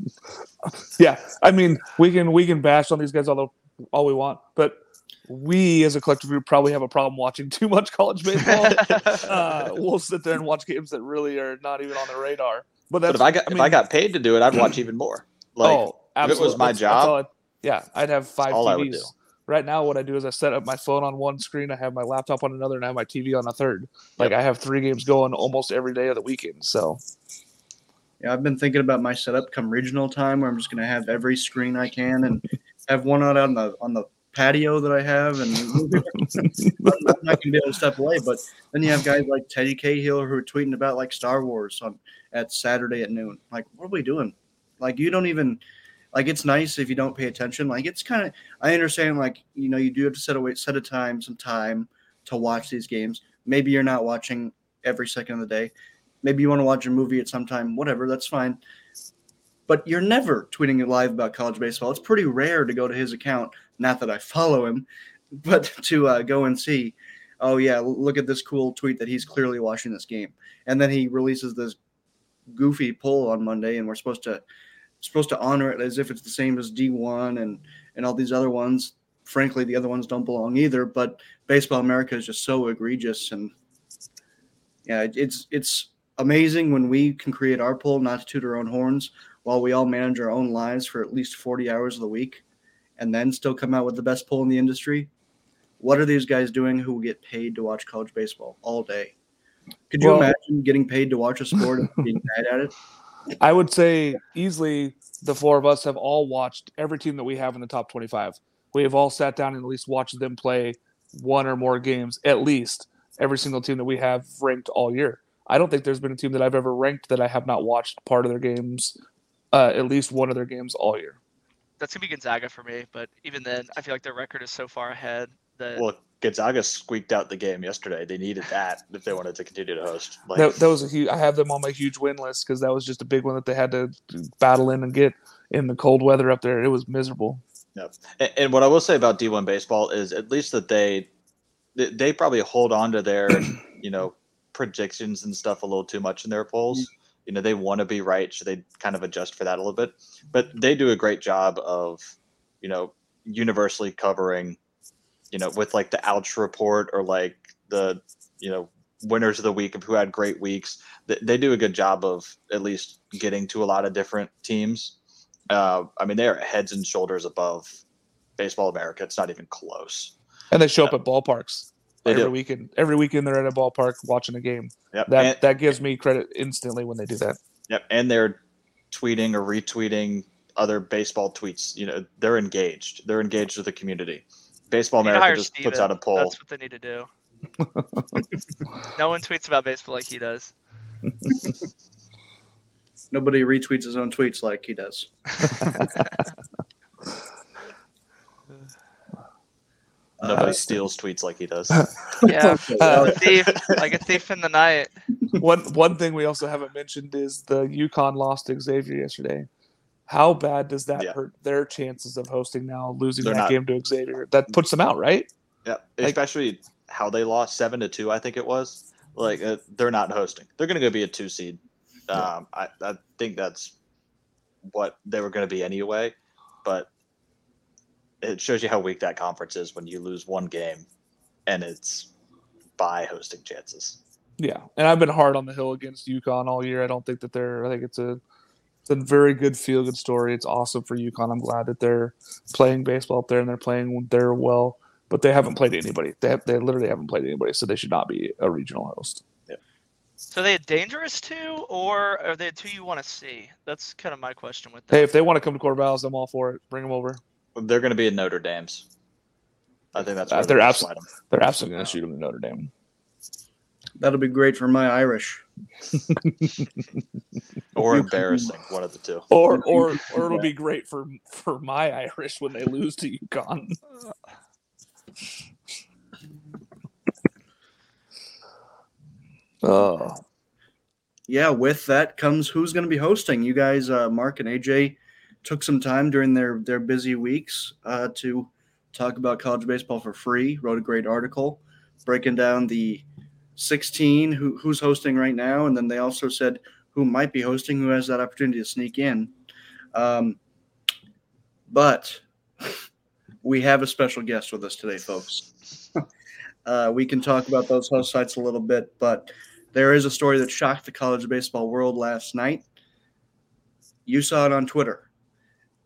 Yeah, I mean, we can we can bash on these guys all the, all we want, but we as a collective group probably have a problem watching too much college baseball. uh, we'll sit there and watch games that really are not even on the radar. But that's But if I got if I got paid to do it, I'd watch even more. Like oh, if it was absolutely. my That's- job, yeah, I'd have five I TVs. Right now, what I do is I set up my phone on one screen, I have my laptop on another, and I have my TV on a third. Like I have three games going almost every day of the weekend. So Yeah, I've been thinking about my setup come regional time where I'm just gonna have every screen I can and have one out on the on the patio that I have and not gonna be able to step away. But then you have guys like Teddy Cahill who are tweeting about like Star Wars on at Saturday at noon. Like, what are we doing? Like you don't even like it's nice if you don't pay attention. Like it's kind of I understand like you know you do have to set away set a time some time to watch these games. Maybe you're not watching every second of the day. Maybe you want to watch a movie at some time. Whatever, that's fine. But you're never tweeting live about college baseball. It's pretty rare to go to his account. Not that I follow him, but to uh, go and see. Oh yeah, look at this cool tweet that he's clearly watching this game, and then he releases this goofy poll on Monday, and we're supposed to supposed to honor it as if it's the same as D1 and and all these other ones. Frankly, the other ones don't belong either. But Baseball America is just so egregious, and yeah, it's it's amazing when we can create our poll, not to toot our own horns, while we all manage our own lives for at least forty hours of the week, and then still come out with the best poll in the industry. What are these guys doing who get paid to watch college baseball all day? Could you Well- imagine getting paid to watch a sport and being bad at it? I would say easily the four of us have all watched every team that we have in the top 25. We have all sat down and at least watched them play one or more games, at least every single team that we have ranked all year. I don't think there's been a team that I've ever ranked that I have not watched part of their games, uh, at least one of their games all year. That's gonna be Gonzaga for me, but even then, I feel like their record is so far ahead that Well, Gonzaga squeaked out the game yesterday. They needed that if they wanted to continue to host. Like, That, that was a huge. I have them on my huge win list because that was just a big one that they had to battle in and get in the cold weather up there. It was miserable. And, and what I will say about D1 baseball is at least that they they, they probably hold on to their you know predictions and stuff a little too much in their polls. You know they want to be right, so they kind of adjust for that a little bit. But they do a great job of you know universally covering you know with like the ouch report or like the you know winners of the week of who had great weeks. They, they do a good job of at least getting to a lot of different teams. Uh, I mean, they are heads and shoulders above Baseball America. It's not even close. And they show up at ballparks They every do. weekend. Every weekend they're at a ballpark watching a game. Yep. That and, that gives me credit instantly when they do that. yep. And they're tweeting or retweeting other baseball tweets. You know, they're engaged. They're engaged with the community. Baseball They need to America hire just puts out a poll. That's what they need to do. no one tweets about baseball like he does. Nobody retweets his own tweets like he does. Nobody Uh, steals tweets like he does. Yeah, Uh, thief, like a thief in the night. one one thing we also haven't mentioned is the UConn lost to Xavier yesterday. How bad does that Yeah. hurt their chances of hosting now, losing They're that not- game to Xavier? That puts them out, right? yeah. Like- Especially how they lost seven to two. I think it was. Like uh, they're not hosting. They're going to go be a two seed. Um, I, I think that's what they were going to be anyway. But it shows you how weak that conference is when you lose one game, and it's by hosting chances. Yeah, and I've been hard on the hill against UConn all year. I don't think that they're. I think it's a, it's a very good feel good story. It's awesome for UConn. I'm glad that they're playing baseball up there and they're playing there well. But they haven't played anybody. They have, they literally haven't played anybody, so they should not be a regional host. So So are they a dangerous two, or are they a two you want to see? That's kind of my question with that. Hey, if they want to come to Corvallis, I'm all for it. Bring them over. They're going to be in Notre Dame's. I think that's Uh, they're they're abs- slide 'em. They're absolutely going to shoot them in Notre Dame. That'll be great for my Irish. or embarrassing, one of the two. Or or or it'll be great for for my Irish when they lose to UConn. Oh, Yeah, with that comes who's going to be hosting. You guys, uh, Mark and AJ, took some time during their their busy weeks uh, to talk about college baseball for free. Wrote a great article breaking down the 16 who, who's hosting right now, and then they also said who might be hosting, who has that opportunity to sneak in. Um, but we have a special guest with us today, folks. uh, we can talk about those host sites a little bit, but there is a story that shocked the college baseball world last night. You saw it on Twitter.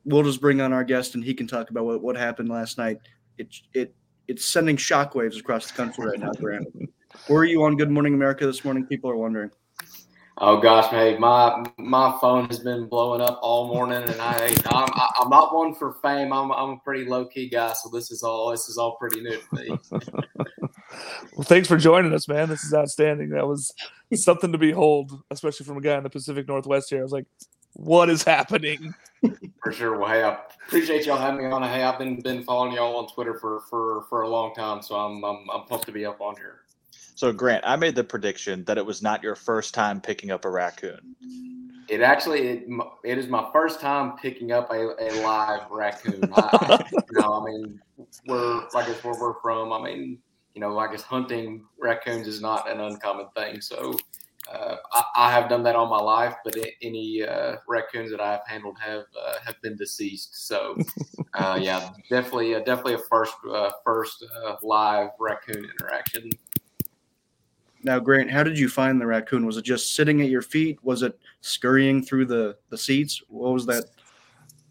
We'll just bring on our guest and he can talk about what, what happened last night. It it it's sending shockwaves across the country right now, Brandon. Were you on Good Morning America this morning? People are wondering. Oh gosh, hey, my my phone has been blowing up all morning, and I I'm, I'm not one for fame. I'm I'm a pretty low key guy, so this is all this is all pretty new to me. well, thanks for joining us, man. This is outstanding. That was something to behold, especially from a guy in the Pacific Northwest here. I was like, what is happening? For sure. Well, hey, I appreciate y'all having me on. Hey, I've been been following y'all on Twitter for for for a long time, so I'm I'm, I'm pumped to be up on here. So, Grant, I made the prediction that it was not your first time picking up a raccoon. It actually it, it is my first time picking up a, a live raccoon. I, you know, I mean, we're I guess where we're from. I mean, you know, I guess hunting raccoons is not an uncommon thing. So uh, I, I have done that all my life, but a- any uh, raccoons that I've handled have uh, have been deceased. So uh, yeah, definitely, uh, definitely a first uh, first uh, live raccoon interaction. Now, Grant, how did you find the raccoon? Was it just sitting at your feet? Was it scurrying through the, the seats? What was that?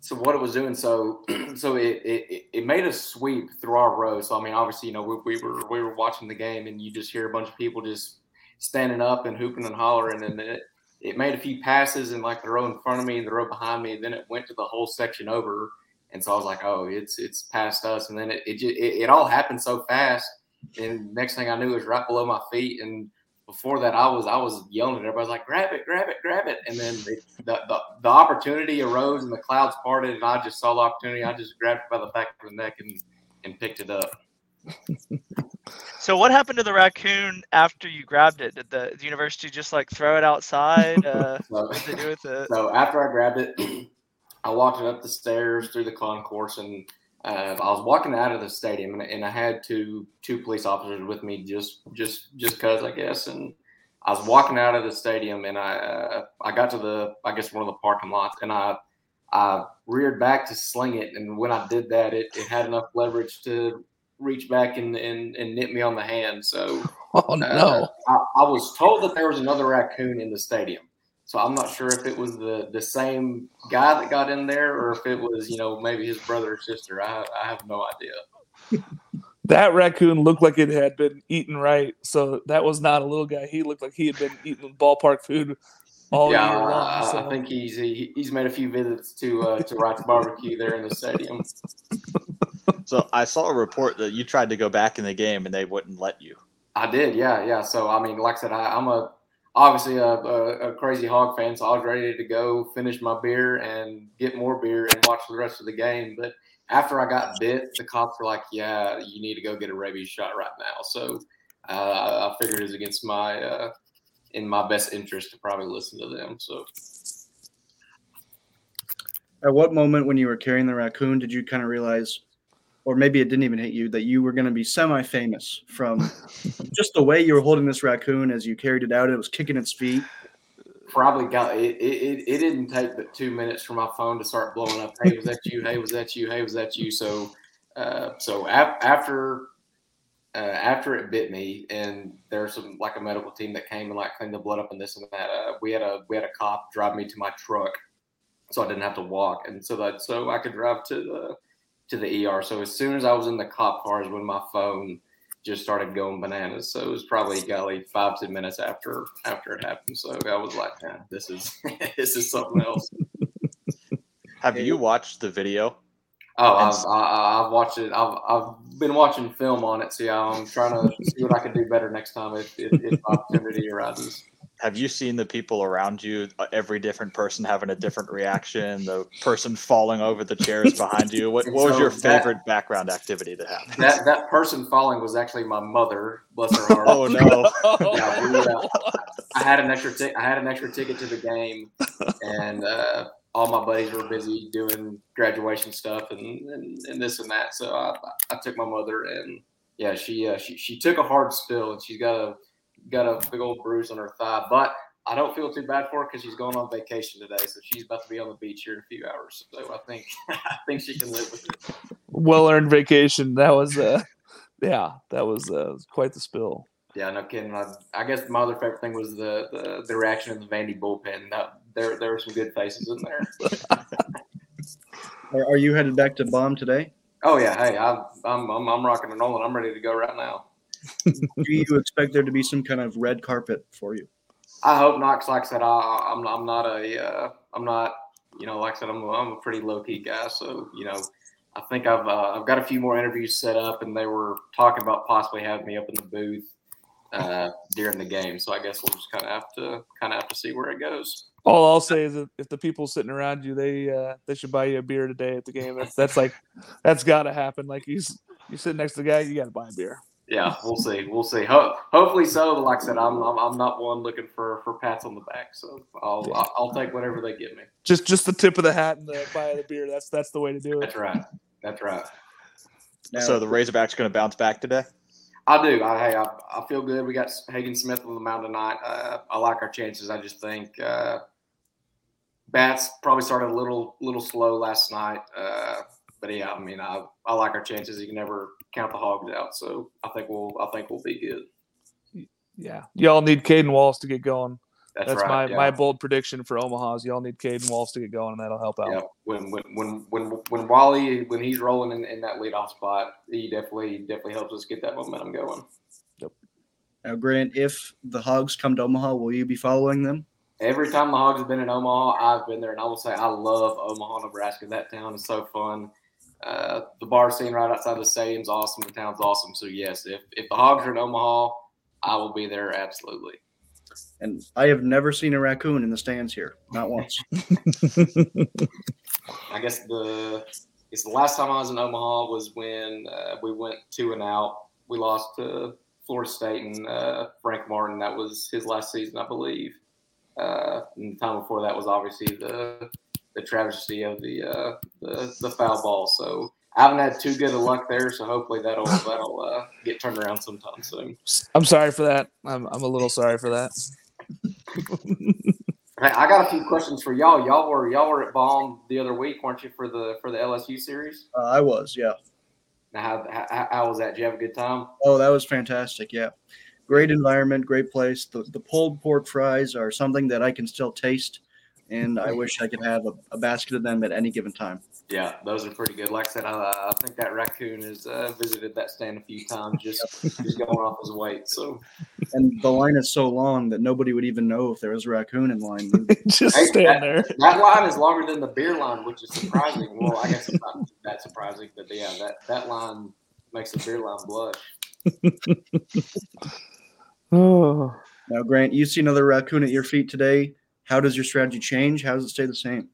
So what it was doing, so so it, it it made a sweep through our row. So I mean, obviously, you know, we, we were we were watching the game, and you just hear a bunch of people just standing up and hooping and hollering, and it it made a few passes in like the row in front of me and the row behind me. And then it went to the whole section over, and so I was like, oh, it's it's past us. And then it it it, it all happened so fast, and next thing I knew, it was right below my feet, and before that, I was I was yelling at everybody, like, "Grab it, grab it, grab it!" And then the, the, the, the opportunity arose, and the clouds parted, and I just saw the opportunity. I just grabbed it by the back of the neck and and picked it up. So what happened to the raccoon after you grabbed it? Did the, the university just like throw it outside? Uh, So, what did they do with it? so after I grabbed it, I walked it up the stairs through the concourse, and uh, I was walking out of the stadium, and, and I had two two police officers with me, just just just cause I guess. And I was walking out of the stadium, and I uh, I got to the I guess one of the parking lots, and I I reared back to sling it, and when I did that, it, it had enough leverage to reach back and, and, and nip me on the hand. So Oh uh, no! I, I was told that there was another raccoon in the stadium. So I'm not sure if it was the, the same guy that got in there or if it was, you know, maybe his brother or sister. I, I have no idea. That raccoon looked like it had been eaten right. So that was not a little guy. He looked like he had been eating ballpark food all yeah, year long. I, so- I think he's he, he's made a few visits to uh, to Wright's Barbecue there in the stadium. So, I saw a report that you tried to go back in the game and they wouldn't let you. I did, yeah, yeah. So I mean, like I said, I, I'm a obviously a, a, a crazy hog fan, so I was ready to go finish my beer and get more beer and watch the rest of the game. But after I got bit, the cops were like, "Yeah, you need to go get a rabies shot right now." So uh, I I figured it was against my uh, in my best interest to probably listen to them. So At what moment when you were carrying the raccoon did you kind of realize, or maybe it didn't even hit you, that you were going to be semi famous from just the way you were holding this raccoon as you carried it out? It was kicking its feet. probably got it. It, it, it didn't take but two minutes for my phone to start blowing up. Hey, was that you? Hey, was that you? Hey, was that you? So, uh, so af- after uh, after it bit me, and there's some like a medical team that came and like cleaned the blood up and this and that. Uh, we had a we had a cop drive me to my truck, so I didn't have to walk, and so that so I could drive to the to the ER. So as soon as I was in the cop cars, when my phone just started going bananas. So it was probably golly five ten minutes after after it happened. So I was like, man, this is this is something else. Have you watched the video? Oh, I've, I, I've watched it. I've, I've been watching film on it. See, I'm trying to see what I can do better next time if, if, if opportunity arises. Have you seen the people around you? uh, Every different person having a different reaction. The person falling over the chairs behind you. What, what was So your that- favorite background activity to happen? That that person falling was actually my mother. Bless her heart. Oh no! Yeah, we, uh, I had an extra ticket. I had an extra ticket to the game, and uh, all my buddies were busy doing graduation stuff and, and, and this and that. So I, I took my mother, and yeah, she uh, she she took a hard spill, and she's got a got a big old bruise on her thigh. But I don't feel too bad for her because she's going on vacation today, so she's about to be on the beach here in a few hours. So I think I think she can live with it. well earned vacation. That was uh yeah, that was uh quite the spill. Yeah, no kidding. I, I guess my other favorite thing was the the, the reaction of the Vandy bullpen. That, there there were some good faces in there. Are, are you headed back to Baum today? Oh yeah, hey, I, I'm, I'm I'm rocking and rolling. I'm ready to go right now. Do you expect there to be some kind of red carpet for you? I hope not, because like I said, I, I'm I'm not a uh, I'm not you know like I said I'm a, I'm a pretty low key guy. So you know, I think I've uh, I've got a few more interviews set up, and they were talking about possibly having me up in the booth uh, during the game. So I guess we'll just kind of have to kind of have to see where it goes. All I'll say is that if the people sitting around you, they uh they should buy you a beer today at the game. That's that's like that's gotta happen. Like you s- you sit next to the guy, you gotta buy a beer. Yeah, we'll see. We'll see. Ho- hopefully so. But like I said, I'm, I'm I'm not one looking for for pats on the back. So I'll Yeah. I'll, I'll take whatever they give me. Just just the tip of the hat and the buy the beer. That's that's the way to do it. That's right. That's right. Now, So the Razorbacks going to bounce back today. I do. I, hey, I, I feel good. We got Hagen Smith on the mound tonight. Uh, I like our chances. I just think uh, bats probably started a little little slow last night. Uh, but yeah, I mean, I, I like our chances. You can never count the hogs out. So I think we'll I think we'll be good. Yeah. Y'all need Cayden Wallace to get going. That's, That's right. my, yeah. my bold prediction for Omaha's. Y'all need Cayden Wallace to get going, and that'll help out. Yeah, when when when when when Wally when he's rolling in, in that leadoff spot, he definitely definitely helps us get that momentum going. Yep. now, Grant, if the Hogs come to Omaha, will you be following them? Every time the Hogs have been in Omaha, I've been there, and I will say I love Omaha, Nebraska. That town is so fun. Uh, the bar scene right outside the stadium's awesome. The town's awesome. So yes, if if the Hogs are in Omaha, I will be there absolutely. And I have never seen a raccoon in the stands here, not once. I guess the it's the last time I was in Omaha was when uh, we went two and out. We lost to Florida State and uh, Frank Martin. That was his last season, I believe. Uh, and the time before that was obviously the the travesty of the uh, the, the foul ball. So I haven't had too good of luck there. So hopefully that'll that'll uh, get turned around sometime soon. I'm sorry for that. I'm I'm a little sorry for that. Hey, I got a few questions for y'all. Y'all were y'all were at Baum the other week, weren't you, for the for the LSU series? Uh, I was, yeah. Now, how, how, how was that? Did you have a good time? Oh, that was fantastic. Yeah. Great environment, great place. The, the pulled pork fries are something that I can still taste, and I wish I could have a, a basket of them at any given time. Yeah, those are pretty good. Like I said, I, I think that raccoon has uh, visited that stand a few times, just just going off his weight. So And the line is so long that nobody would even know if there was a raccoon in line. Just Hey, stand there. that line is longer than the beer line, which is surprising. Well, I guess it's not that surprising, but yeah, that that line makes the beer line blush. Oh. Now, Grant, you see another raccoon at your feet today. How does your strategy change? How does it stay the same?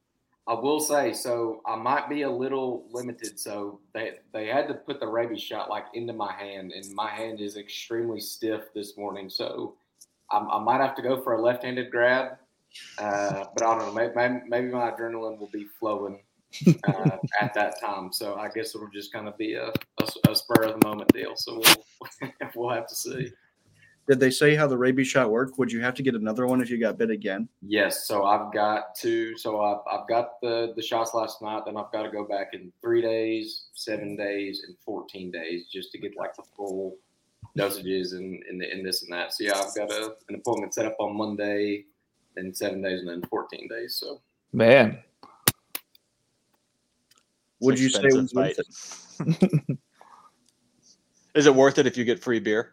I will say, so I might be a little limited. So they they had to put the rabies shot like into my hand, and my hand is extremely stiff this morning. So I, I might have to go for a left-handed grab. Uh, but I don't know. Maybe, maybe my adrenaline will be flowing uh, at that time. So I guess it'll just kind of be a, a, a spur of the moment deal. So we'll we'll have to see. Did they say how the rabies shot worked? Would you have to get another one if you got bit again? Yes, so I've got to. So I've, I've got the the shots last night. Then I've got to go back in three days, seven days, and fourteen days just to get like the full dosages and and, and this and that. So yeah, I've got a, an appointment set up on Monday, then seven days, and then fourteen days. So Man. Would you say it was Expensive worth it? Is it worth it if you get free beer?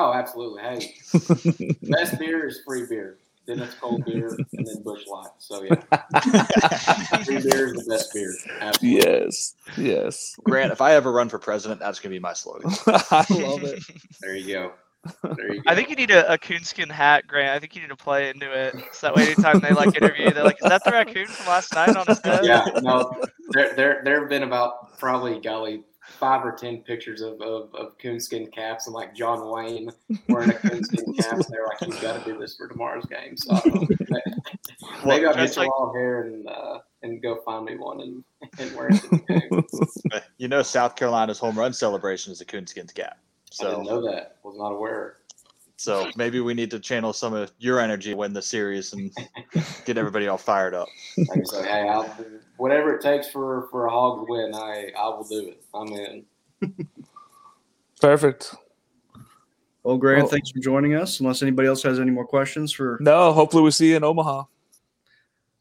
Oh, absolutely. Hey, best beer is free beer. Then it's cold beer, and then Busch Light. So yeah, free beer is the best beer. Absolutely. yes, yes. Grant, if I ever run for president, that's gonna be my slogan. I love it. There you go. There you go. I think you need a, a coonskin hat, Grant. I think you need to play into it. So that way, anytime they like interview you, they're like, "Is that the raccoon from last night on his head?" yeah, no, there, there, there have been about probably golly five or ten pictures of, of, of coonskin caps and like John Wayne wearing a coonskin cap. And they're like, "You've got to do this for tomorrow's game." So I don't maybe I'll get Just some like- long hair and uh, and go find me one and, and wear it to the game. you know, South Carolina's home run celebration is a coonskin's cap. I didn't So, know that. Was not aware. so maybe we need to channel some of your energy, win the series, and get everybody all fired up. Like I say, hey, I'll, whatever it takes for for a hog to win, I I will do it. I'm in. Perfect. Well, Grant, Well- thanks for joining us. Unless anybody else has any more questions for No, hopefully we see you in Omaha.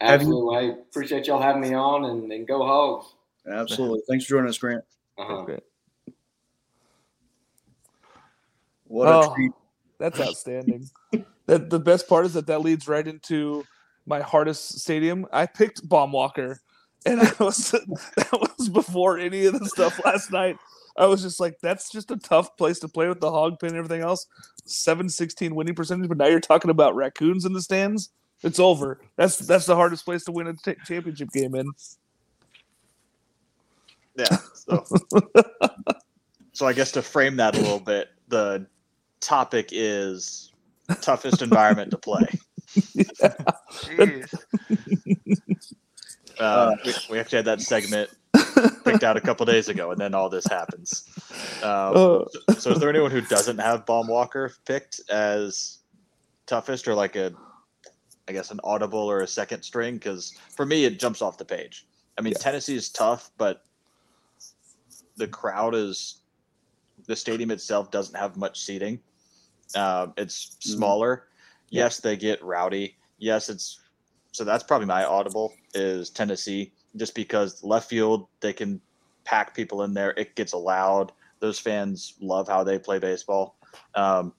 Have you- Absolutely. Hey, appreciate y'all having me on and, and go hogs. absolutely. Thanks for joining us, Grant. Uh-huh. Okay. What Oh. a treat. That's outstanding. that the best part is that that leads right into my hardest stadium. I picked Baum Walker, and I was that was before any of the stuff last night. I was just like, that's just a tough place to play with the hog pin and everything else. 716 winning percentage, but now you're talking about raccoons in the stands. It's over. That's that's the hardest place to win a t- championship game in. Yeah. So, so I guess to frame that a little bit, the topic is toughest environment to play. Jeez. Uh, we, we actually had that segment picked out a couple days ago, and then all this happens. Um, Uh, so, is there anyone who doesn't have Baum Walker picked as toughest, or like a, I guess, an audible or a second string? Because for me, it jumps off the page. I mean, Yeah. Tennessee is tough, but the crowd is, the stadium itself doesn't have much seating. Um, it's smaller. Yes, they get rowdy. Yes, it's so that's probably my audible is Tennessee, just because left field they can pack people in there. It gets loud. Those fans love how they play baseball, um,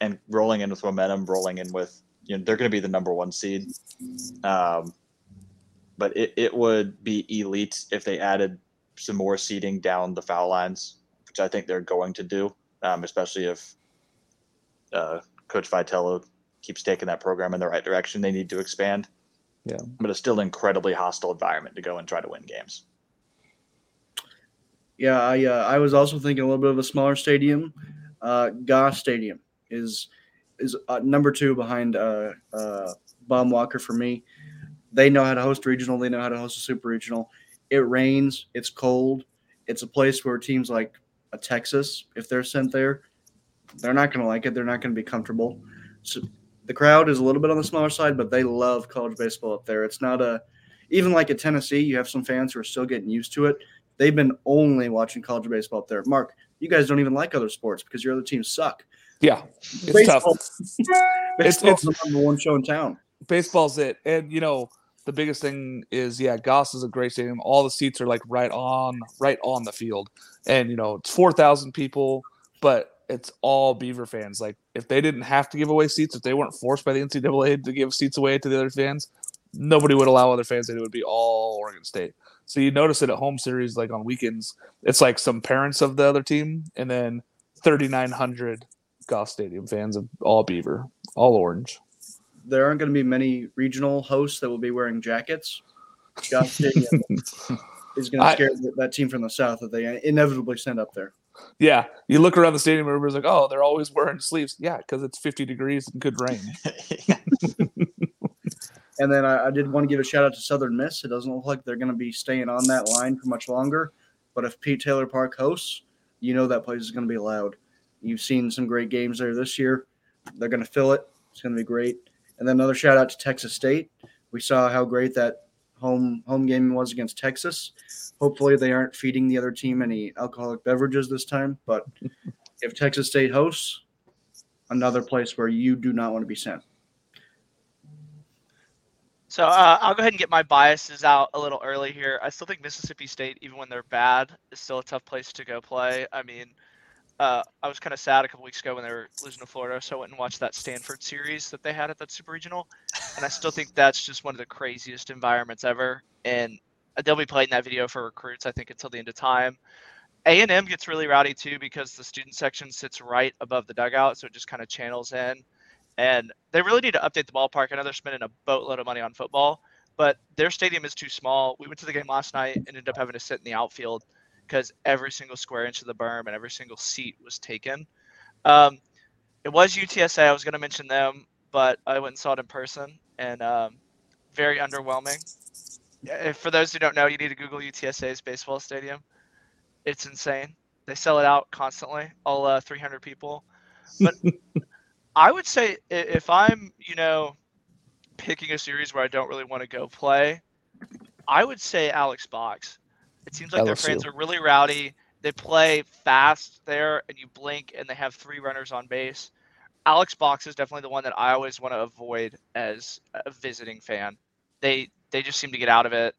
and rolling in with momentum, rolling in with you know they're going to be the number one seed. Um, but it, it would be elite if they added some more seating down the foul lines, which I think they're going to do, um, especially if uh, Coach Vitello keeps taking that program in the right direction. They need to expand. Yeah. But it's still an incredibly hostile environment to go and try to win games. Yeah, I uh, I was also thinking a little bit of a smaller stadium. Uh, Goss Stadium is is uh, number two behind uh, uh, Baum Walker for me. They know how to host regional. They know how to host a super regional. It rains. It's cold. It's a place where teams like a Texas, if they're sent there, they're not going to like it. They're not going to be comfortable. So the crowd is a little bit on the smaller side, but they love college baseball up there. It's not a even like at Tennessee, you have some fans who are still getting used to it they've been only watching college baseball up there. Mark, you guys don't even like other sports because your other teams suck. yeah, it's Baseball- tough. Baseball's it's- the number one show in town. baseball's it. And you know, the biggest thing is yeah, Goss is a great stadium. All the seats are like right on right on the field. And you know, it's four thousand people, but it's all Beaver fans. Like if they didn't have to give away seats, if they weren't forced by the NCAA to give seats away to the other fans, nobody would allow other fans in. It would be all Oregon State. So you notice it at home series, like on weekends, it's like some parents of the other team, and then thirty nine hundred Goss Stadium fans of all Beaver, all orange. There aren't going to be many regional hosts that will be wearing jackets. Goss Stadium is going to scare th- that team from the south that they inevitably send up there. Yeah, you look around the stadium, and everybody's like, "Oh, they're always wearing sleeves." Yeah, because it's 50 degrees and could rain. And then I, I did want to give a shout out to Southern Miss. It doesn't look like they're going to be staying on that line for much longer. But if Pete Taylor Park hosts, you know that place is going to be loud. You've seen some great games there this year. They're going to fill it. It's going to be great. And then another shout out to Texas State. We saw how great that home home game was against Texas. Hopefully they aren't feeding the other team any alcoholic beverages this time. But if Texas State hosts, another place where you do not want to be sent. So uh, I'll go ahead and get my biases out a little early here. I still think Mississippi State, even when they're bad, is still a tough place to go play. I mean, uh, I was kind of sad a couple weeks ago when they were losing to Florida, so I went and watched that Stanford series that they had at that Super Regional, and I still think that's just one of the craziest environments ever. And they'll be playing that video for recruits, I think, until the end of time. A and M gets really rowdy too because the student section sits right above the dugout, so it just kind of channels in. And they really need to update the ballpark. I know they're spending a boatload of money on football, but their stadium is too small. We went to the game last night and ended up having to sit in the outfield because every single square inch of the berm and every single seat was taken. Um, it was UTSA. I was going to mention them, but I went and saw it in person, and um, very underwhelming. For those who don't know, you need to Google UTSA's baseball stadium. It's insane. They sell it out constantly, all uh, 300 people. But I would say if I'm, you know, picking a series where I don't really want to go play, I would say Alex Box. It seems like LSU. their fans are really rowdy. They play fast there, and you blink, and they have three runners on base. Alex Box is definitely the one that I always want to avoid as a visiting fan. They they just seem to get out of it.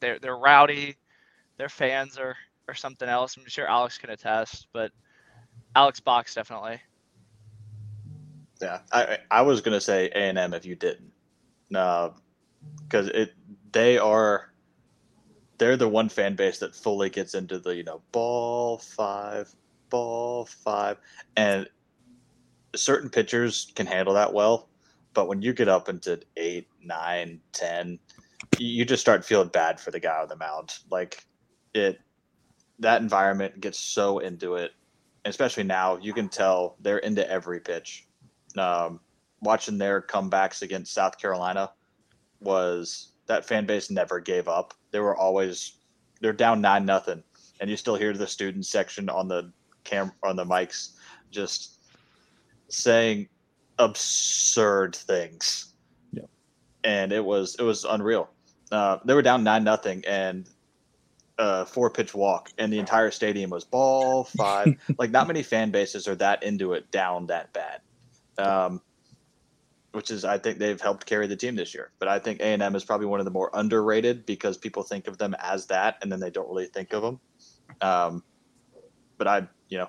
They're they're rowdy. Their fans are or something else. I'm sure Alex can attest, but Alex Box definitely. Yeah, I I was gonna say A and M if you didn't, uh, no, because it they are they're the one fan base that fully gets into the you know ball five, ball five, and certain pitchers can handle that well, but when you get up into eight, nine, ten, you just start feeling bad for the guy on the mound. Like it, that environment gets so into it, especially now. You can tell they're into every pitch um, watching their comebacks against South Carolina was that fan base never gave up. They were always they're down nine nothing, and you still hear the student section on the cam on the mics just saying absurd things. Yeah, and it was it was unreal. Uh, they were down nine nothing, and uh, four pitch walk, and the entire stadium was ball five. like not many fan bases are that into it down that bad um, which is I think they've helped carry the team this year. But I think A and M is probably one of the more underrated because people think of them as that, and then they don't really think of them. Um, but I, you know,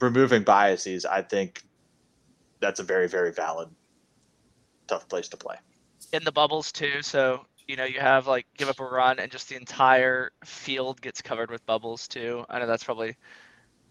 removing biases, I think that's a very very valid, tough place to play. In the bubbles too, so you know you have like give up a run and just the entire field gets covered with bubbles too. I know that's probably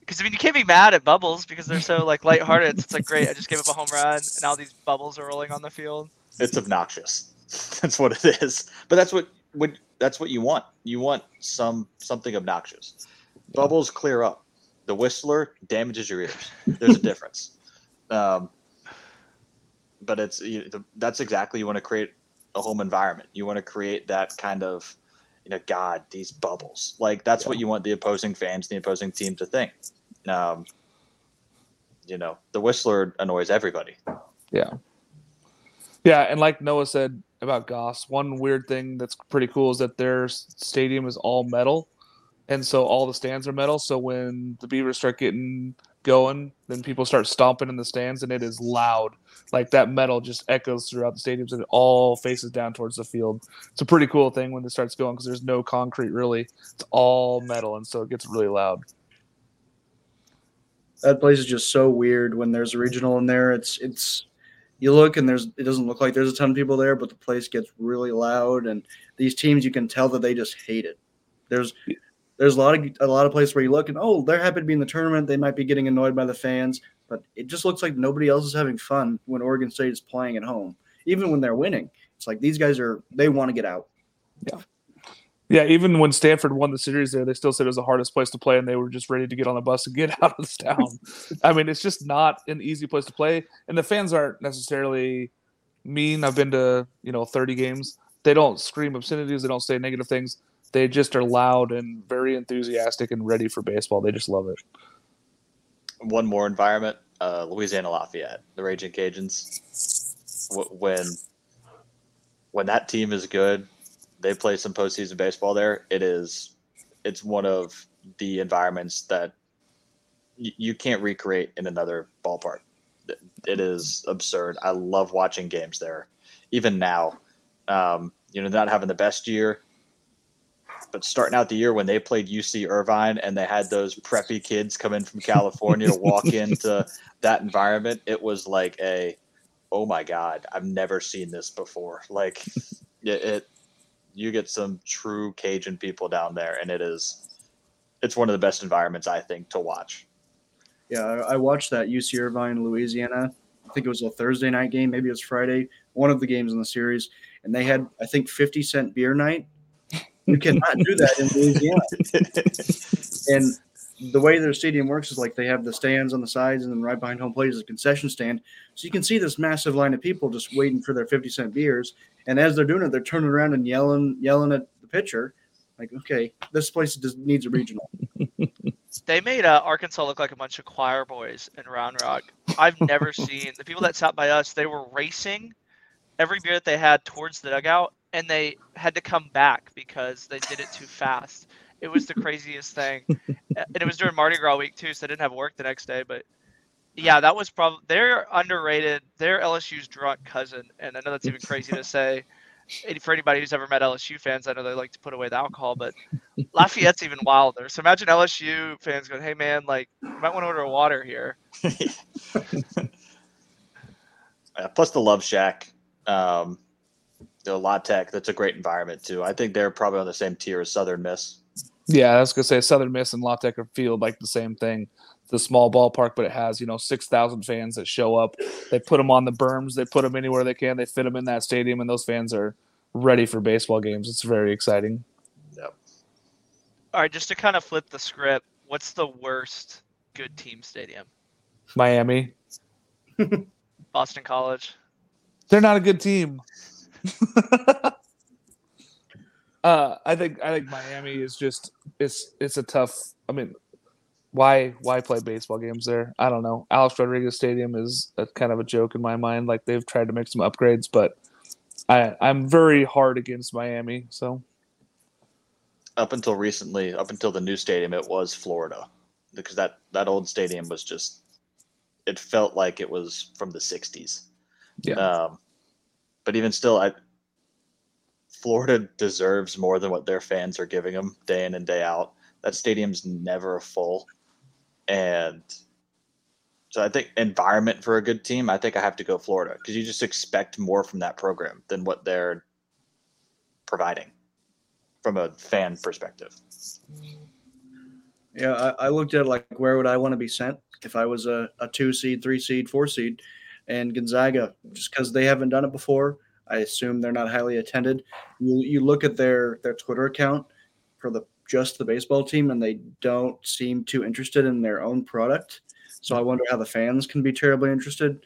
because I mean, you can't be mad at bubbles because they're so like lighthearted. it's like great, I just gave up a home run, and now these bubbles are rolling on the field. It's obnoxious. that's what it is. But that's what what that's what you want. You want some something obnoxious. Bubbles clear up. The whistler damages your ears. There's a difference. Um, but it's you, that's exactly you want to create a home environment. You want to create that kind of you know, God, these bubbles. Like that's yeah. what you want the opposing fans, the opposing team to think um, you know, the Whistler annoys everybody. Yeah. Yeah, and like Noah said about Goss, one weird thing that's pretty cool is that their stadium is all metal, and so all the stands are metal. So when the Beavers start getting going, then people start stomping in the stands, and it is loud. Like that metal just echoes throughout the stadiums, and it all faces down towards the field. It's a pretty cool thing when it starts going because there's no concrete really; it's all metal, and so it gets really loud that place is just so weird when there's a regional in there. It's it's you look and there's it doesn't look like there's a ton of people there, but the place gets really loud and these teams you can tell that they just hate it. There's there's a lot of a lot of places where you look and oh they're happy to be in the tournament. They might be getting annoyed by the fans, but it just looks like nobody else is having fun when Oregon State is playing at home. Even when they're winning, it's like these guys are they want to get out. Yeah. Yeah, even when Stanford won the series there, they still said it was the hardest place to play, and they were just ready to get on the bus and get out of this town. I mean, it's just not an easy place to play, and the fans aren't necessarily mean. I've been to you know 30 games. They don't scream obscenities. They don't say negative things. They just are loud and very enthusiastic and ready for baseball. They just love it. One more environment: uh, Louisiana Lafayette, the Raging Cajuns. When when that team is good, they play some postseason baseball there. It is, it's one of the environments that y- you can't recreate in another ballpark. It is absurd. I love watching games there, even now. Um, you know, not having the best year, but starting out the year when they played UC Irvine and they had those preppy kids come in from California to walk into that environment, it was like a, oh my god, I've never seen this before. Like it, it you get some true Cajun people down there, and it is, it's one of the best environments I think to watch. Yeah, I, watched that UC Irvine, Louisiana. I think it was a Thursday night game, maybe it was Friday, one of the games in the series, and they had I think fifty cent beer night. You cannot do that in Louisiana. and the way their stadium works is like they have the stands on the sides, and then right behind home plate is a concession stand. So you can see this massive line of people just waiting for their fifty cent beers. And as they're doing it, they're turning around and yelling, yelling at the pitcher, like, "Okay, this place just needs a regional." They made uh, Arkansas look like a bunch of choir boys in Round Rock. I've never seen the people that sat by us. They were racing every beer that they had towards the dugout, and they had to come back because they did it too fast. It was the craziest thing, and it was during Mardi Gras week too, so I didn't have work the next day. But yeah, that was probably they're underrated. They're LSU's drunk cousin, and I know that's even crazy to say. For anybody who's ever met LSU fans, I know they like to put away the alcohol, but Lafayette's even wilder. So imagine LSU fans going, "Hey man, like, you might want to order a water here." Plus the Love Shack, um, the La. That's a great environment too. I think they're probably on the same tier as Southern Miss. Yeah, I was gonna say Southern Miss and La feel like the same thing. The small ballpark, but it has you know six thousand fans that show up. They put them on the berms. They put them anywhere they can. They fit them in that stadium, and those fans are ready for baseball games. It's very exciting. Yep. All right, just to kind of flip the script, what's the worst good team stadium? Miami, Boston College. they're not a good team. uh, I think I think Miami is just it's it's a tough. I mean, why why play baseball games there? I don't know. Alex Rodriguez Stadium is a, kind of a joke in my mind. Like they've tried to make some upgrades, but I I'm very hard against Miami. So Up until recently, up until the new stadium, it was Florida because that that old stadium was just. It felt like it was from the '60s. Yeah. Um, but even still, I Florida deserves more than what their fans are giving them day in and day out. That stadium's never full, and so I think environment for a good team. I think I have to go Florida because you just expect more from that program than what they're providing from a fan perspective. Yeah, I, I looked at like where would I want to be sent if I was a, a two seed, three seed, four seed, and Gonzaga, just because they haven't done it before. I assume they're not highly attended. You you look at their their Twitter account for the just the baseball team, and they don't seem too interested in their own product. So I wonder how the fans can be terribly interested.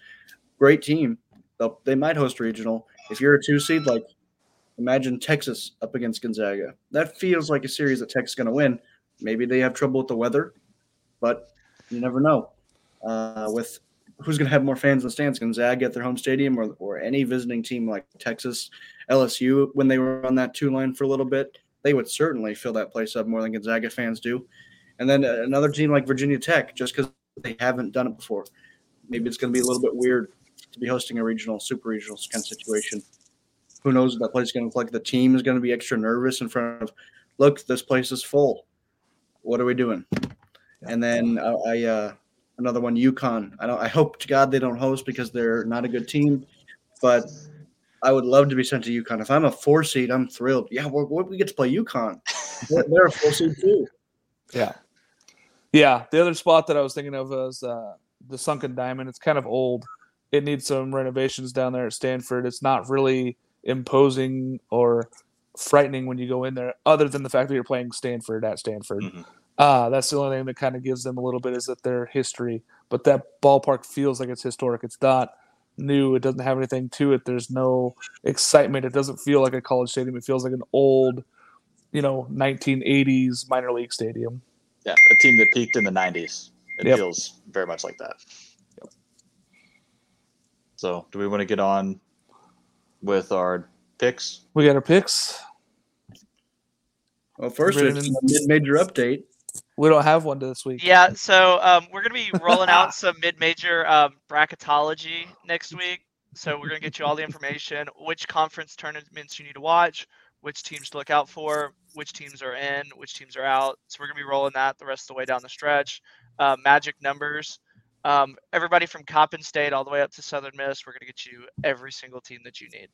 Great team. They'll, they might host regional. If you're a two seed, like imagine Texas up against Gonzaga. That feels like a series that Texas is going to win. Maybe they have trouble with the weather, but you never know. Uh, with who's going to have more fans in the stands, Gonzaga at their home stadium, or or any visiting team like Texas, LSU when they were on that two line for a little bit, they would certainly fill that place up more than Gonzaga fans do. And then another team like Virginia Tech, just because they haven't done it before, maybe it's going to be a little bit weird to be hosting a regional, super regional kind of situation. Who knows what that place is going to look like? The team is going to be extra nervous in front of, look, this place is full. What are we doing? And then uh, I, uh, another one, UConn. I don't. I hope to God they don't host because they're not a good team, but I would love to be sent to UConn. If I'm a four seed, I'm thrilled. Yeah, we're, we're, we get to play UConn. They're, they're a four seed too. Yeah. Yeah. The other spot that I was thinking of was uh, the Sunken Diamond. It's kind of old. It needs some renovations down there at Stanford. It's not really imposing or frightening when you go in there, other than the fact that you're playing Stanford at Stanford. Mhm. Uh, that's the only thing that kind of gives them a little bit is that their history. But that ballpark feels like it's historic. It's not new. It doesn't have anything to it. There's no excitement. It doesn't feel like a college stadium. It feels like an old, you know, 1980s minor league stadium. Yeah, a team that peaked in the '90s. It Yep. feels very much like that. So, do we want to get on with our picks? We got our picks. Well, first Brandon- it's a mid-major update. We don't have one this week. Yeah, so um, we're gonna be rolling out some mid-major um, bracketology next week. So we're gonna get you all the information, which conference tournaments you need to watch, which teams to look out for, which teams are in, which teams are out. So we're gonna be rolling that the rest of the way down the stretch. Uh, magic numbers. Um, everybody from Coppin State all the way up to Southern Miss, we're gonna get you every single team that you need.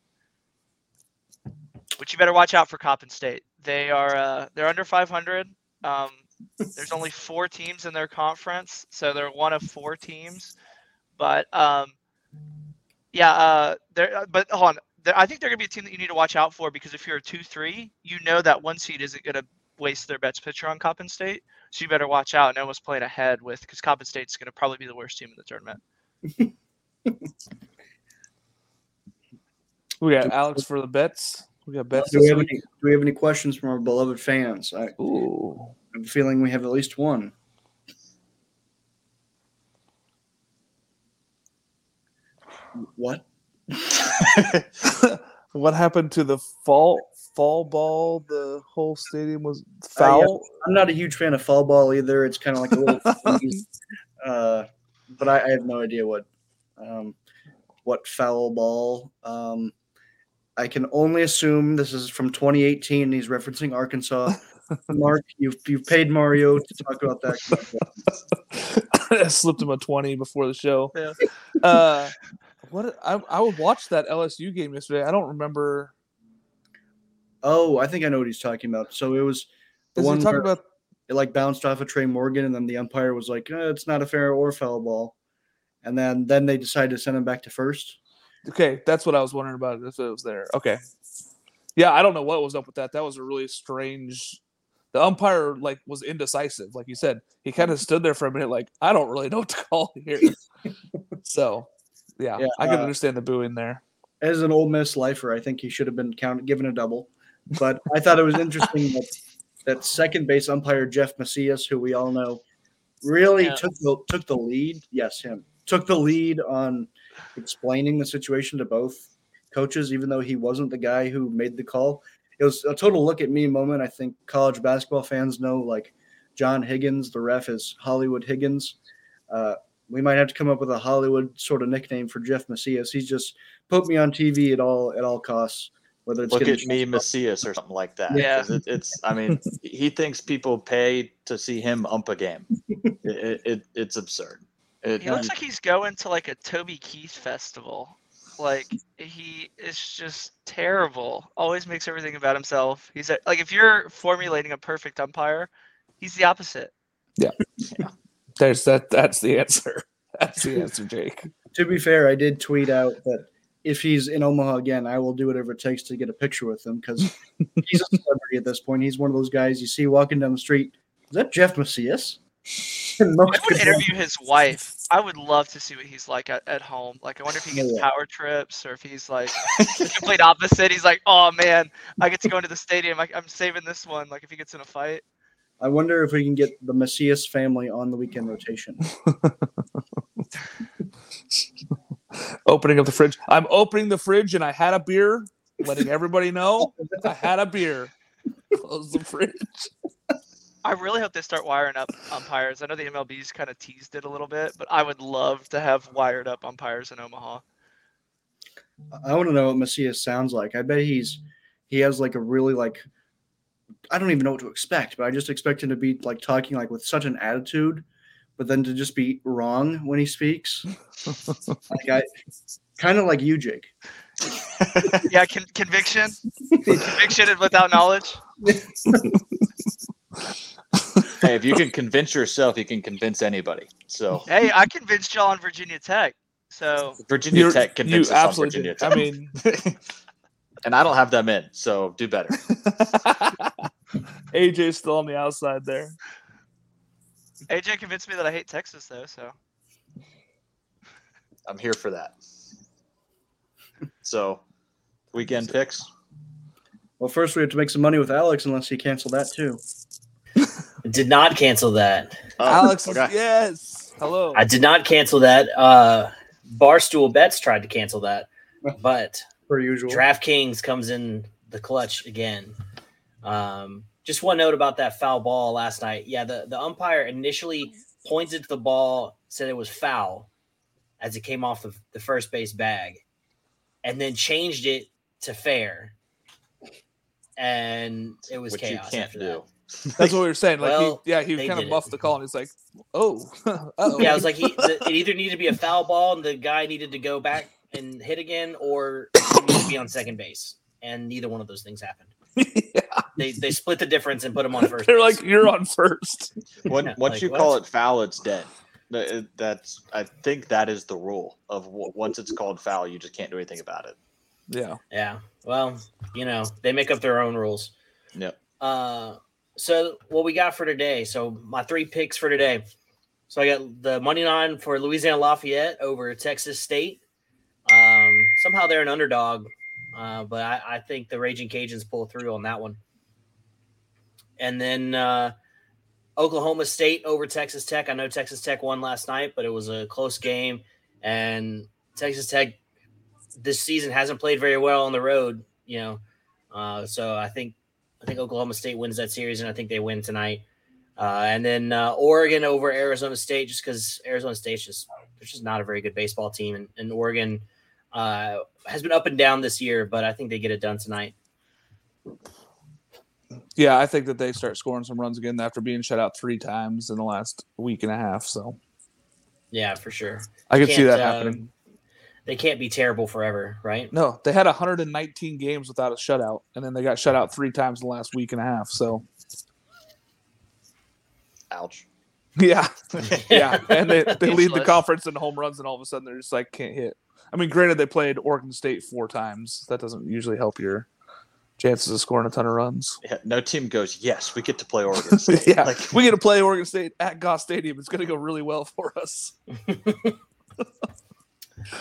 But you better watch out for Coppin State. They are uh, they're under 500. Um, there's only four teams in their conference, so they're one of four teams. But um, yeah, uh, there. But hold on, there, I think they're gonna be a team that you need to watch out for because if you're a two-three, you know that one seed isn't gonna waste their best pitcher on Coppin State, so you better watch out and almost playing ahead with because Coppin State's gonna probably be the worst team in the tournament. We got Alex for the bets. We got bets Do we, have any, do we have any questions from our beloved fans? I, Ooh. I'm feeling we have at least one. What? what happened to the fall fall ball? The whole stadium was Uh, foul. I'm not a huge fan of fall ball either. It's kind of like a little, uh, but I, I have no idea what, um, what foul ball. Um, I can only assume this is from 2018. He's referencing Arkansas. Mark, you've you've paid Mario to talk about that. I slipped him a twenty before the show. Yeah. Uh, what I I would watch that LSU game yesterday. I don't remember. Oh, I think I know what he's talking about. So it was the Is he one talking about? it like bounced off of Tre' Morgan, and then the umpire was like, eh, "It's not a fair or foul ball," and then then they decided to send him back to first. Okay, that's what I was wondering about. If it was there. Okay. Yeah, I don't know what was up with that. That was a really strange. The umpire like was indecisive, like you said. He kind of stood there for a minute, like I don't really know what to call here. so, yeah, Yeah, I can uh, understand the booing there. as an Ole Miss lifer, I think he should have been counted given a double. But I thought it was interesting that that second base umpire Jeff Macias, who we all know, really Yeah. took the took the lead. Yes, him took the lead on explaining the situation to both coaches, even though he wasn't the guy who made the call. It was a total look at me moment. I think college basketball fans know, like John Higgins, the ref is Hollywood Higgins. Uh, we might have to come up with a Hollywood sort of nickname for Jeff Macias. He's just put me on TV at all at all costs, whether it's Look at me, shots- Macias, or something like that. Yeah, It, it's. I mean, he thinks people pay to see him ump a game. It, it, it it's absurd. It, He looks like he's going to like a Toby Keith festival. Like he is just terrible. Always makes everything about himself. He's a, like if you're formulating a perfect umpire, he's the opposite. Yeah, there's that. That's the answer. That's the answer, Jake. To be fair, I did tweet out that if he's in Omaha again, I will do whatever it takes to get a picture with him because he's a celebrity at this point. He's one of those guys you see walking down the street. Is that Jeff Macias? And most I would interview his wife. I would love to see what he's like at, at home. Like I wonder if he gets Yeah. power trips or if he's like the complete opposite. He's like, oh man, I get to go into the stadium. I, I'm saving this one. Like if he gets in a fight. I wonder if we can get the Macias family on the weekend rotation. Opening up the fridge. I'm opening the fridge, and I had a beer. Letting everybody know I had a beer. Close the fridge. I really hope they start wiring up umpires. I know the MLB's kind of teased it a little bit, but I would love to have wired up umpires in Omaha. I want to know what Macias sounds like. I bet he's he has like a really like I don't even know what to expect, but I just expect him to be like talking like with such an attitude, but then to just be wrong when he speaks. like I kind of like you, Jake. Yeah, con- conviction, conviction and without knowledge. hey, if you can convince yourself, you can convince anybody. So Hey, I convinced y'all on Virginia Tech. So Virginia You're- Tech you convinced us on absolutely Virginia did. Tech. I mean, and I don't have them in, so do better. AJ's still on the outside there. AJ convinced me that I hate Texas though. So I'm here for that. So, weekend picks. Well, first we have to make some money with Alex, unless he canceled that too. Did not cancel that. Oh, Alex, okay. yes. Hello. I did not cancel that. Uh, Barstool Bets tried to cancel that, but Per usual. DraftKings comes in the clutch again. Um, just one note about that foul ball last night. Yeah, the, the umpire initially pointed to the ball, said it was foul as it came off the, the first base bag, and then changed it to fair. and it was which chaos. you can't after do. That. That's what we were saying. Like, Well, he, yeah, he kind of did it. muffed the call, and he's like, "Oh, uh-oh. Yeah, I was like, he, the, it either needed to be a foul ball and the guy needed to go back and hit again, or he needed to be on second base, and neither one of those things happened. Yeah. They they split the difference and put him on first. They're base. like, you're on first. When, Yeah, once like, you what? call it foul, it's dead. That's I think that is the rule of once it's called foul, you just can't do anything about it. Yeah, Yeah. Well, you know, they make up their own rules. Yep. Uh, so what we got for today? So my three picks for today. So I got the money line for Louisiana Lafayette over Texas State. Um, somehow they're an underdog, uh, but I, I think the Raging Cajuns pull through on that one. And then uh, Oklahoma State over Texas Tech. I know Texas Tech won last night, but it was a close game, and Texas Tech this season hasn't played very well on the road, you know. Uh, so I think I think Oklahoma State wins that series, and I think they win tonight. Uh, and then uh, Oregon over Arizona State, just because Arizona State's just they're just not a very good baseball team, and, and Oregon uh, has been up and down this year, but I think they get it done tonight. yeah. I think that they start scoring some runs again after being shut out three times in the last week and a half. So Yeah, for sure. I could see that happening. They can't be terrible forever, right? No, they had 119 games without a shutout, and then they got shut out three times in the last week and a half. So Ouch. yeah, yeah, and they, they lead the conference in home runs, and all of a sudden they're just like can't hit. I mean, granted, they played Oregon State four times. That doesn't usually help your chances of scoring a ton of runs. Yeah, no team goes. Yes, we get to play Oregon State. yeah, Like, we get to play Oregon State at Goss Stadium. It's going to go really well for us.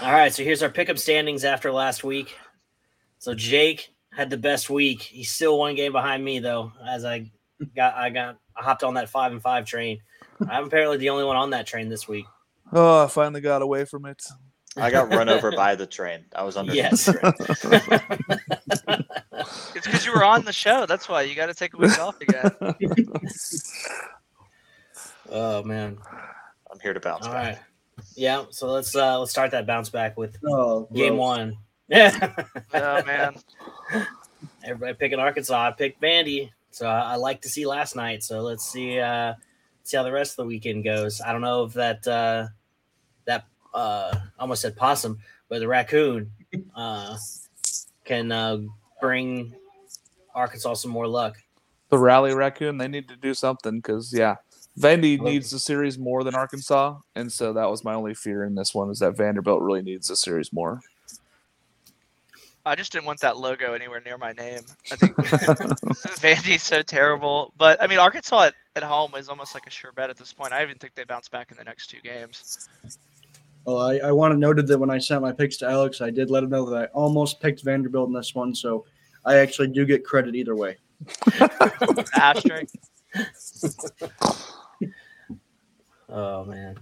All right, so here's our pickup standings after last week. So Jake had the best week. He's still one game behind me though. As I got, I got, I hopped on that five and five train. I'm apparently the only one on that train this week. Oh, I finally got away from it. I got run over by the train. I was under. Yes. the train. It's because you were on the show. That's why you got to take a week off again. oh man. I'm here to bounce All back. right. Yeah. So let's uh let's start that bounce back with Oh, game gross. one. Yeah. Oh man, Everybody picking Arkansas. I picked Vandy. So I, I like to see last night. So let's see uh see how the rest of the weekend goes. I don't know if that uh that uh almost said possum, but the raccoon uh can uh bring Arkansas some more luck. The Rally Raccoon, they need to do something because, yeah, Vandy needs the series more than Arkansas. And so that was my only fear in this one is that Vanderbilt really needs the series more. I just didn't want that logo anywhere near my name. I think Vandy's so terrible, but I mean Arkansas at, at home is almost like a sure bet at this point. I even think they bounce back in the next two games. Well, I, I want to noted that when I sent my picks to Alex, I did let him know that I almost picked Vanderbilt in this one, so I actually do get credit either way. Asterisk. Oh man.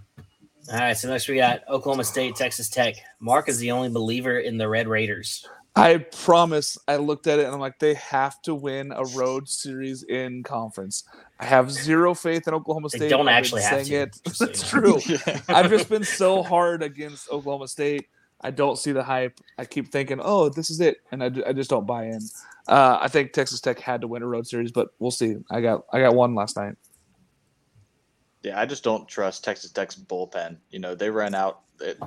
All right, so next we got Oklahoma State, Texas Tech. Mark is the only believer in the Red Raiders. I promise I looked at it and I'm like, they have to win a road series in conference. I have zero faith in Oklahoma They State. don't I've actually have saying to, it. just That's you know. true. I've just been so hard against Oklahoma State. I don't see the hype. I keep thinking, oh, this is it, and I, I just don't buy in. Uh, I think Texas Tech had to win a road series, but we'll see. I got I got one last night. Yeah, I just don't trust Texas Tech's bullpen. You know, they ran out it,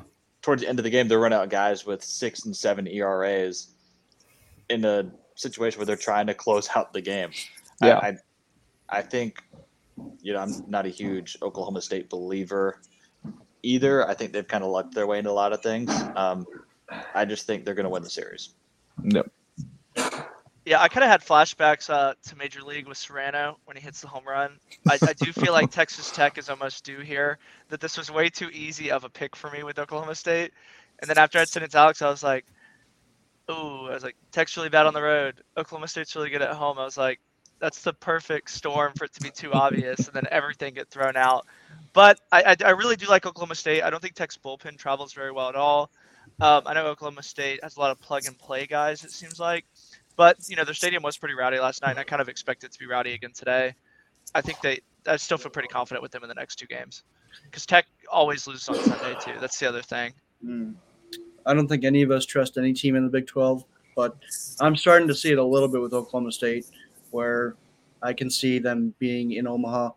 towards the end of the game. They run out guys with six and seven ERAs in a situation where they're trying to close out the game. I- Yeah. I, I think, you know, I'm not a huge Oklahoma State believer either. I think they've kind of lucked their way into a lot of things. Um, I just think they're going to win the series. No. Yeah, I kind of had flashbacks uh, to Major League with Cerrano when he hits the home run. I, I do feel like Texas Tech is almost due here. That this was way too easy of a pick for me with Oklahoma State. And then after I sent it to Alex, I was like, "Ooh," I was like, "Tech's really bad on the road. Oklahoma State's really good at home." I was like, "That's the perfect storm for it to be too obvious," and then everything get thrown out. But I, I, I really do like Oklahoma State. I don't think Tech's bullpen travels very well at all. Um, I know Oklahoma State has a lot of plug and play guys. It seems like. But you know their stadium was pretty rowdy last night, and I kind of expect it to be rowdy again today. I think they. I still feel pretty confident with them in the next two games, because Tech always loses on Sunday too. That's the other thing. Hmm. I don't think any of us trust any team in the Big 12. but I'm starting to see it a little bit with Oklahoma State, where I can see them being in Omaha.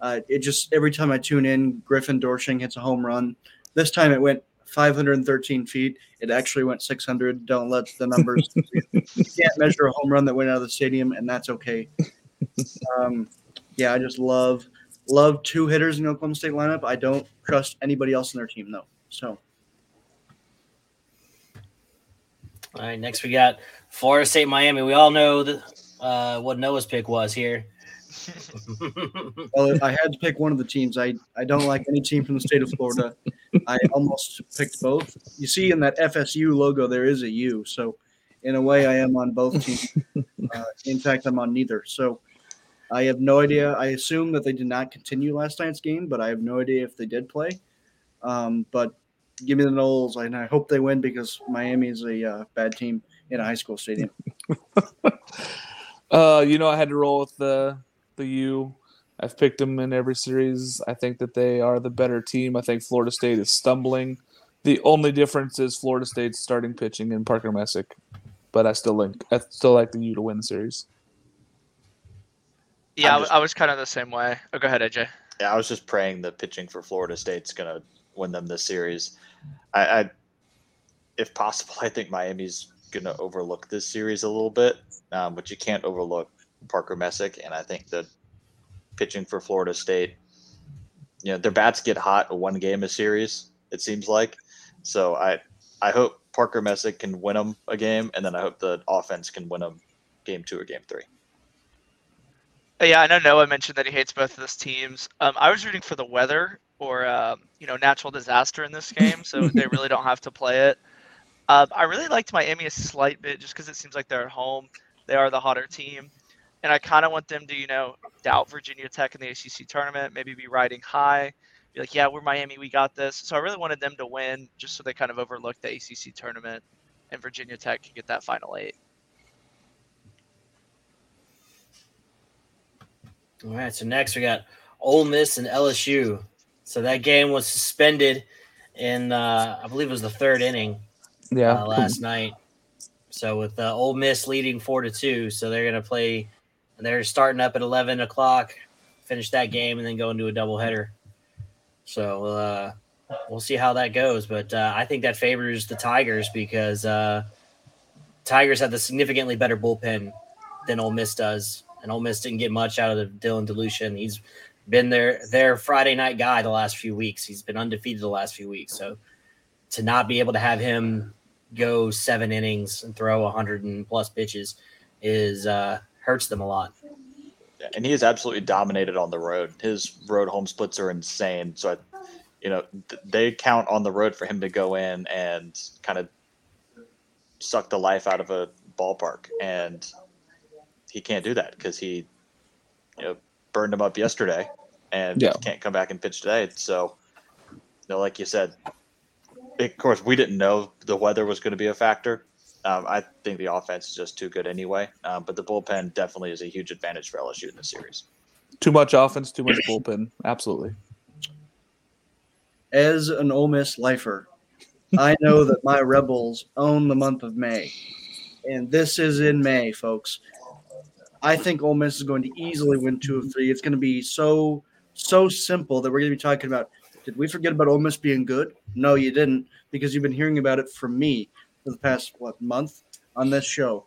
Uh, it just every time I tune in, Griffin Doersching hits a home run. This time it went 513 feet. It actually went 600. Don't let the numbers. you can't measure a home run that went out of the stadium, and that's okay. Um, yeah, I just love love two hitters in the Oklahoma State lineup. I don't trust anybody else in their team though. So All right, next we got Florida State, Miami. We all know that, uh, what Noah's pick was here. Well, if I had to pick one of the teams, I, I don't like any team from the state of Florida. I almost picked both. You see in that FSU logo, there is a U. So, in a way, I am on both teams. Uh, in fact, I'm on neither. So, I have no idea. I assume that they did not continue last night's game, but I have no idea if they did play. Um, but give me the Noles, and I hope they win because Miami is a uh, bad team in a high school stadium. Uh, you know, I had to roll with the the U. I've picked them in every series. I think that they are the better team. I think Florida State is stumbling. The only difference is Florida State's starting pitching and Parker Messick, but I still like I still like the U to win the series. Yeah, I, just- I was kind of the same way. Oh, go ahead, AJ. Yeah, I was just praying the pitching for Florida State's gonna win them this series. I, I if possible, I think Miami's gonna overlook this series a little bit, um, but you can't overlook Parker Messick, and I think that pitching for Florida State, you know, their bats get hot one game a series. It seems like, so I I hope Parker Messick can win them a game, and then I hope the offense can win them game two or game three. Uh, Yeah, I know Noah mentioned that he hates both of those teams. Um, I was rooting for the weather or um, you know natural disaster in this game, so they really don't have to play it. Um, I really liked Miami a slight bit just because it seems like they're at home. They are the hotter team, and I kind of want them to you know doubt Virginia Tech in the ACC tournament, maybe be riding high, be like, yeah, we're Miami, we got this. So I really wanted them to win, just so they kind of overlook the ACC tournament, and Virginia Tech can get that final eight. All right, so next we got Ole Miss and LSU. So that game was suspended in, uh, I believe it was the third inning Yeah, uh, last night. So with uh, Ole Miss leading four to two, so they're gonna play. They're starting up at eleven o'clock, finish that game, and then go into a doubleheader. So uh, we'll see how that goes. But uh, I think that favors the Tigers because uh, Tigers have the significantly better bullpen than Ole Miss does, and Ole Miss didn't get much out of Dylan DeLucia. He's been their their Friday night guy the last few weeks. He's been undefeated the last few weeks. So to not be able to have him go seven innings and throw a hundred and plus pitches is uh, hurts them a lot. And he has absolutely dominated on the road. His road home splits are insane. So, I, you know, th- they count on the road for him to go in and kind of suck the life out of a ballpark, and he can't do that because he, you know, burned him up yesterday, and Yeah. can't come back and pitch today. So, you know, like you said, of course, we didn't know the weather was going to be a factor. Um, I think the offense is just too good anyway. Um, but the bullpen definitely is a huge advantage for LSU in this series. too much offense, too much bullpen. Absolutely. As an Ole Miss lifer, I know that my Rebels own the month of May, and this is in May, folks. I think Ole Miss is going to easily win two of three. It's going to be so so simple that we're going to be talking about. Did we forget about Ole Miss being good? No, you didn't, because you've been hearing about it from me for the past what month on this show.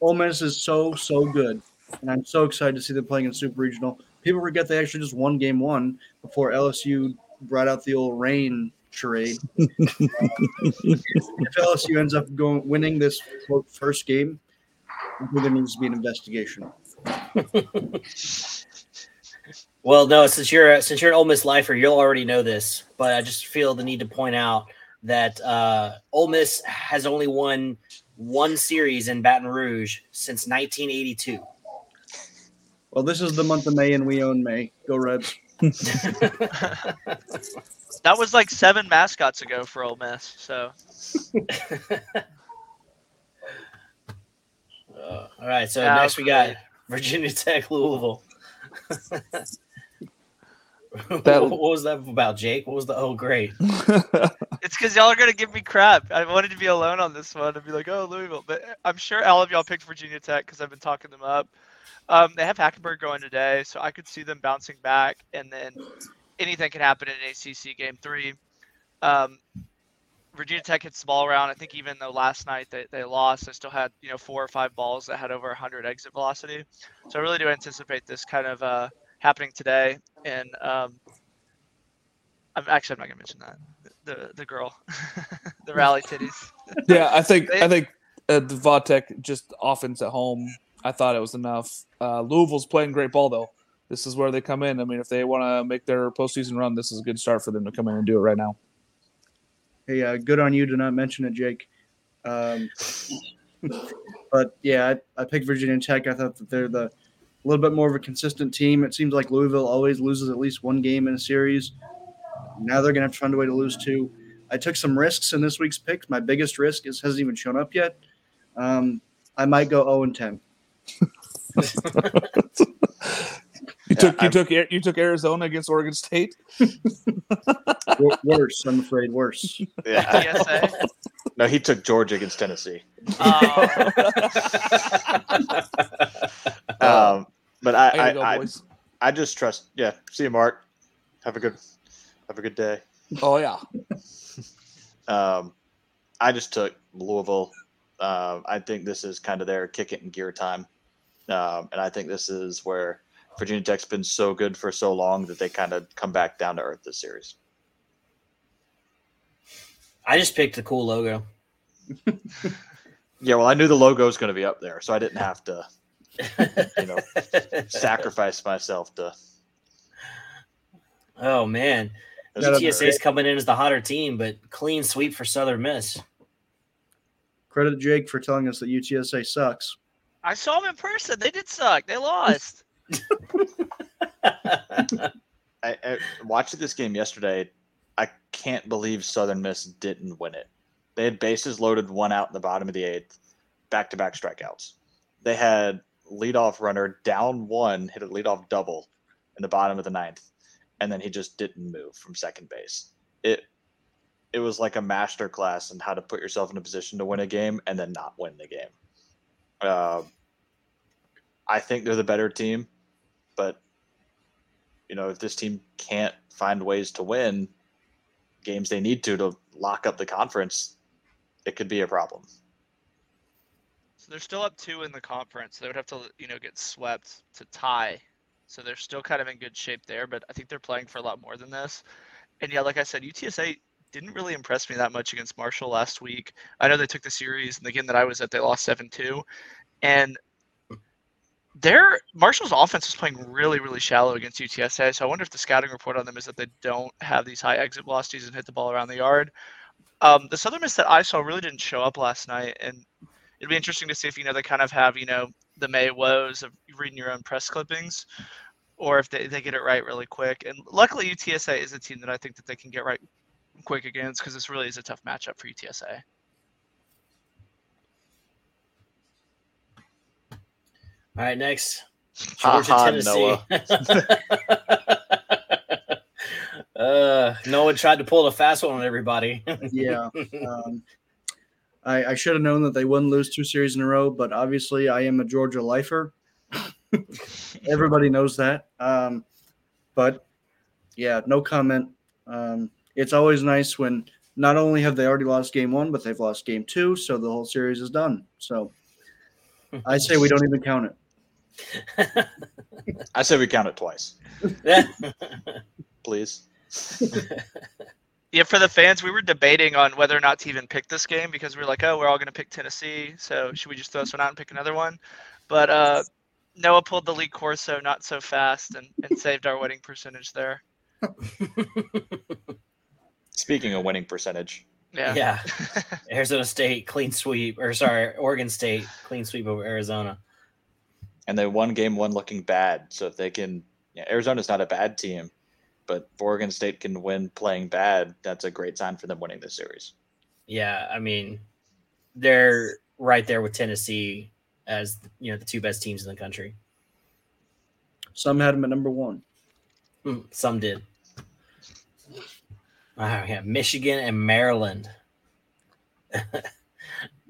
Ole Miss is so so good, and I'm so excited to see them playing in Super Regional. People forget they actually just won Game One before LSU brought out the old rain charade. if LSU ends up going winning this quote, first game, there needs to be an investigation. Well, no, since you're since you're an Ole Miss lifer, you'll already know this, but I just feel the need to point out that uh, Ole Miss has only won one series in Baton Rouge since 1982. Well, this is the month of May, and we own May. Go Reds! That was like seven mascots ago for Ole Miss. So Uh, all right, so Yeah, next we got. Virginia Tech, Louisville. That- what was that about, Jake? What was the oh great? it's it's because y'all are gonna give me crap. I wanted to be alone on this one and be like, "Oh, Louisville," but I'm sure all of y'all picked Virginia Tech because I've been talking them up. Um, they have Hackenberg going today, so I could see them bouncing back, and then anything can happen in an ACC game three. Um, Virginia Tech hits the ball around. I think even though last night they, they lost, they still had you know four or five balls that had over 100 exit velocity. So I really do anticipate this kind of uh, happening today. And um, I'm actually I'm not gonna mention that the the girl, the rally titties. Yeah, I think They- I think uh, the Vodtech just offense at home. I thought it was enough. Uh, Louisville's playing great ball though. This is where they come in. I mean, if they want to make their postseason run, this is a good start for them to come in and do it right now. Hey, uh, good on you to not mention it, Jake. Um, but yeah, I, I picked Virginia Tech. I thought that they're the a little bit more of a consistent team. It seems like Louisville always loses at least one game in a series. Now they're going to have to find a way to lose two. I took some risks in this week's picks. My biggest risk is hasn't even shown up yet. Um, I might go 0 and 10. You Yeah, took you I'm- took you took Arizona against Oregon State. Worse, I'm afraid, worse. Yeah. PSA. No, he took Georgia against Tennessee. Oh, Um, but I, I I, go, I. I just trust. Yeah. See you, Mark. Have a good, have a good day. Oh yeah, Um, I just took Louisville. Uh, I think this is kind of their kick it in gear time, um, and I think this is where Virginia Tech's been so good for so long that they kind of come back down to earth this series. I just picked the cool logo. Yeah, well, I knew the logo was going to be up there, so I didn't have to You know. sacrifice myself to. oh man, It UTSA is coming in as the hotter team, but clean sweep for Southern Miss. Credit Jake for telling us that UTSA sucks. I saw them in person. They did suck. They lost. I, I watched this game yesterday. I can't believe Southern Miss didn't win it. They had bases loaded, one out in the bottom of the eighth, back to back strikeouts. They had leadoff runner down one, hit a leadoff double in the bottom of the ninth, and then he just didn't move from second base. It it was like a master class in how to put yourself in a position to win a game and then not win the game. Uh, I think they're the better team, but you know, if this team can't find ways to win games they need to to lock up the conference, it could be a problem. So they're still up two in the conference. They would have to, you know, get swept to tie. So they're still kind of in good shape there, but I think they're playing for a lot more than this. And yeah, like I said, UTSA didn't really impress me that much against Marshall last week. I know they took the series, and the game that I was at, they lost seven two, and their Marshall's offense is playing really, really shallow against UTSA. So I wonder if the scouting report on them is that they don't have these high exit velocities and hit the ball around the yard. Um, the Southern Miss that I saw really didn't show up last night, and it'd be interesting to see if you know they kind of have you know the May woes of reading your own press clippings, or if they, they get it right really quick. And luckily, UTSA is a team that I think that they can get right quick against because this really is a tough matchup for UTSA. All right, next Georgia, ha, Tennessee. uh, Noah tried to pull a fast one on everybody. Yeah. Um, I, I should have known that they wouldn't lose two series in a row, but obviously I am a Georgia lifer. Everybody knows that. Um, but yeah, no comment. Um, it's always nice when not only have they already lost game one, but they've lost game two, so the whole series is done. So I say we don't even count it. I say we count it twice, please. Yeah, for the fans, we were debating on whether or not to even pick this game because we are like, oh, we're all going to pick Tennessee, so should we just throw this one out and pick another one? But uh, Noah pulled the Lee Corso not so fast and, and saved our winning percentage there. Speaking of winning percentage, Yeah. yeah. Arizona State clean sweep, or sorry, Oregon State clean sweep over Arizona. And they won game one looking bad. So if they can, yeah, Arizona's not a bad team, but if Oregon State can win playing bad, that's a great sign for them winning this series. Yeah, I mean, they're right there with Tennessee as you know the two best teams in the country. Some had them at number one. Hmm, Some did. All right, yeah, Michigan and Maryland.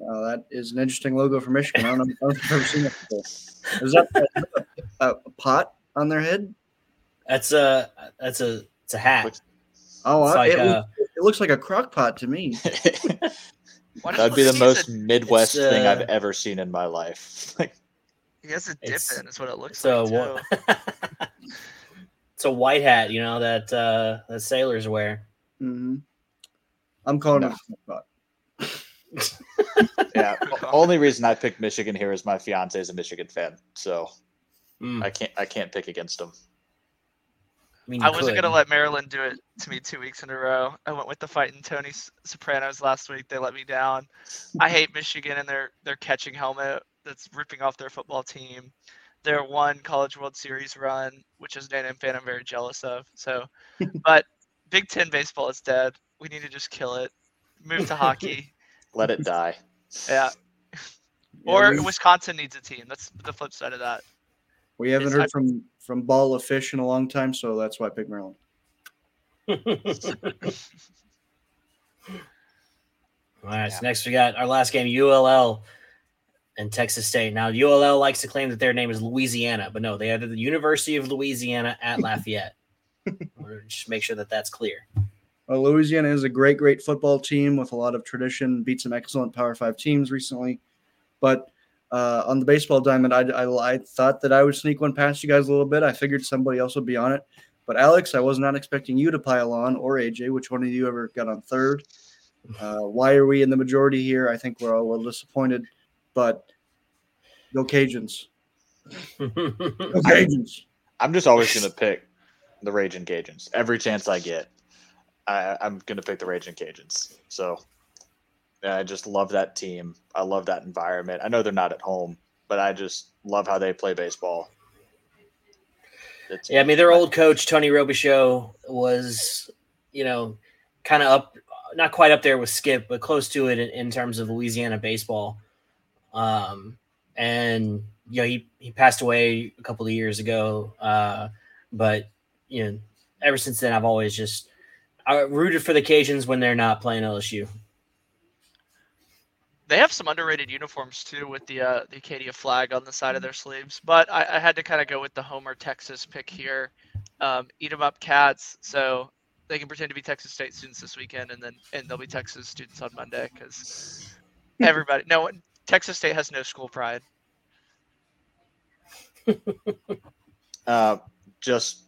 Uh, that is an interesting logo for Michigan. I don't know, I don't know if I've ever seen that before. Is that a, a, a pot on their head? That's a that's a it's a hat. Oh, It's I- like it, a- looks, it looks like a crock pot to me. That'd be the most a- Midwest It's, thing uh, I've ever seen in my life. Like, He has a dip It's- in. Is what it looks like. what? too. it's a white hat, you know that uh, that sailors wear. hmm I'm calling No. it a crock pot. Yeah. Only reason I picked Michigan here is my fiance is a Michigan fan, so Mm, I can't I can't pick against them. I, mean, I wasn't could. gonna let Maryland do it to me two weeks in a row. I went with the fighting Tony Sopranos last week. They let me down. I hate Michigan and their their catching helmet that's ripping off their football team. Their one College World Series run, which is an A&M fan I'm very jealous of. So, but Big Ten baseball is dead. We need to just kill it. Move to hockey. Let it die. Yeah. Yeah, Or we, Wisconsin needs a team. That's the flip side of that. we haven't it's- heard from from Ball of Fish in a long time, so that's why I picked Maryland. All right. Yeah. So next we got our last game, ULL and Texas State. Now ULL likes to claim that their name is Louisiana, but no, they are the University of Louisiana at Lafayette. Just make sure that that's clear. Well, Louisiana is a great, great football team with a lot of tradition. Beat some excellent Power Five teams recently, but uh, on the baseball diamond, I, I, I thought that I would sneak one past you guys a little bit. I figured somebody else would be on it, but Alex, I was not expecting you to pile on, or AJ. Which one of you ever got on third? Uh, why are we in the majority here? I think we're all a little disappointed, but go Cajuns! Go Cajuns! I'm just always gonna pick the Raging Cajuns every chance I get. I, I'm gonna pick the Raging Cajuns. So yeah, I just love that team. I love that environment. I know they're not at home, but I just love how they play baseball. It's, Yeah, I mean, their old coach Tony Robichaux was, you know, kind of up, not quite up there with Skip, but close to it in, in terms of Louisiana baseball. Um, and you know, he he passed away a couple of years ago. Uh, but you know, ever since then, I've always just I rooted for the Cajuns when they're not playing LSU. They have some underrated uniforms too, with the uh, the Acadia flag on the side of their sleeves. But I, I had to kind of go with the Homer Texas pick here. Um, eat 'em up cats, so they can pretend to be Texas State students this weekend, and then and they'll be Texas students on Monday because everybody. No, one Texas State has no school pride. Uh, just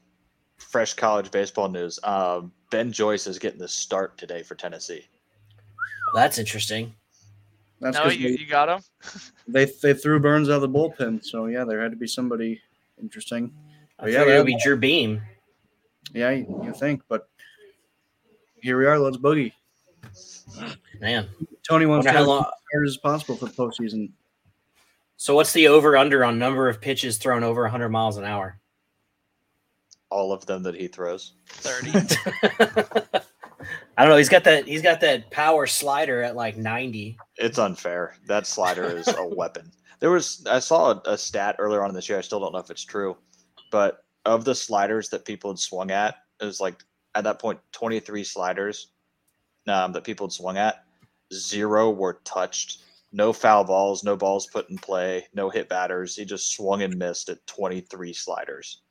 fresh college baseball news. Um, ben Joyce is getting the start today for Tennessee. That's interesting. That's no, 'cause you, they, you got him. they they threw Burns out of the bullpen, so yeah, there had to be somebody interesting. I yeah, it would be Drew Beam. Yeah, you, you think, but here we are. Let's boogie. Man, Tony wants to how have long. as hard as possible for the postseason. So, what's the over under on number of pitches thrown over 100 miles an hour? All of them that he throws. Thirty. I don't know. He's got that. He's got that power slider at like 90. It's unfair. That slider is a weapon. There was I saw a, a stat earlier on in this year. I still don't know if it's true, but of the sliders that people had swung at, it was like at that point 23 sliders um, that people had swung at. Zero were touched. No foul balls. No balls put in play. No hit batters. He just swung and missed at 23 sliders.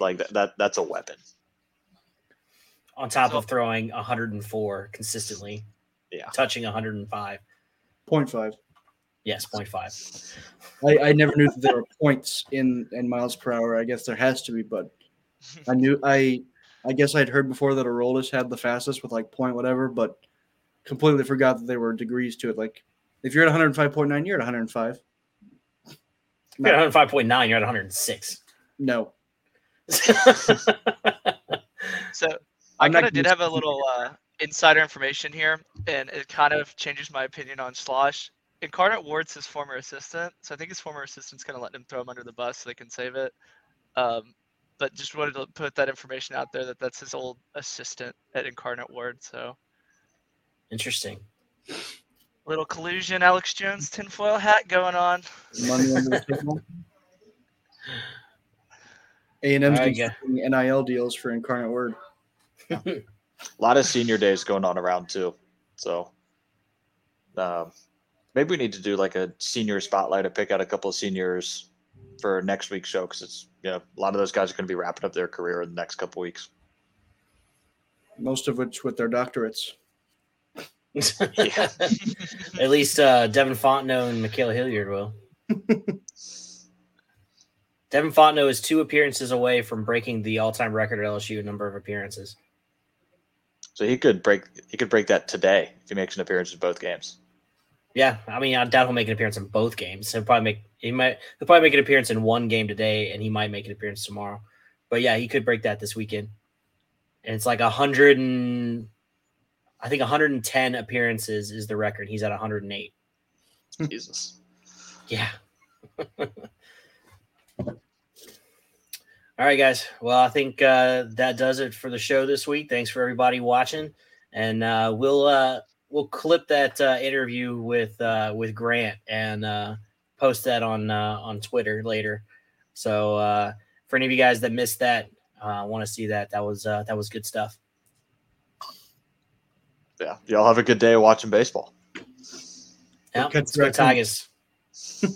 Like that. that that's a weapon. on top So- of throwing 104 consistently. Yeah. Touching 105. Point five. Yes, 0.5. I, I never knew that there were points in in miles per hour. I guess there has to be, but I knew I I guess I'd heard before that Aroldis had the fastest with like point whatever, but completely forgot that there were degrees to it. Like if you're at 105.9, you're at 105. You're at 105.9. You're at 106. No, So I kind of did have a little uh, insider information here, and it kind of changes my opinion on Schloss. Incarnate Word's his former assistant, so I think his former assistant's going to let him throw him under the bus so they can save it. Um, but just wanted to put that information out there that that's his old assistant at Incarnate Word. So Interesting. little collusion, Alex Jones tinfoil hat going on. money under the table. A and M's All right. NIL deals for Incarnate Word. A lot of senior days going on around too. So um, maybe we need to do like a senior spotlight to pick out a couple of seniors for next week's show because it's you know a lot of those guys are going to be wrapping up their career in the next couple weeks. Most of which with their doctorates. At least uh, Devin Fontenot and Michaela Hilliard will. Devin Fontenot is two appearances away from breaking the all-time record at LSU in number of appearances. So he could break he could break that today if he makes an appearance in both games. Yeah, I mean, I doubt he'll make an appearance in both games. He'll probably make he might he'll probably make an appearance in one game today, and he might make an appearance tomorrow. But yeah, he could break that this weekend. And it's like a hundred and I think 110 appearances is the record. He's at 108. Jesus. Yeah. All right, guys. Well, I think uh, that does it for the show this week. Thanks for everybody watching, and uh, we'll uh, we'll clip that uh, interview with uh, with Grant and uh, post that on uh, on Twitter later. So uh, for any of you guys that missed that, uh, want to see that, that was uh, that was good stuff. Yeah. Y'all have a good day watching baseball. Yeah, let's go Tigers.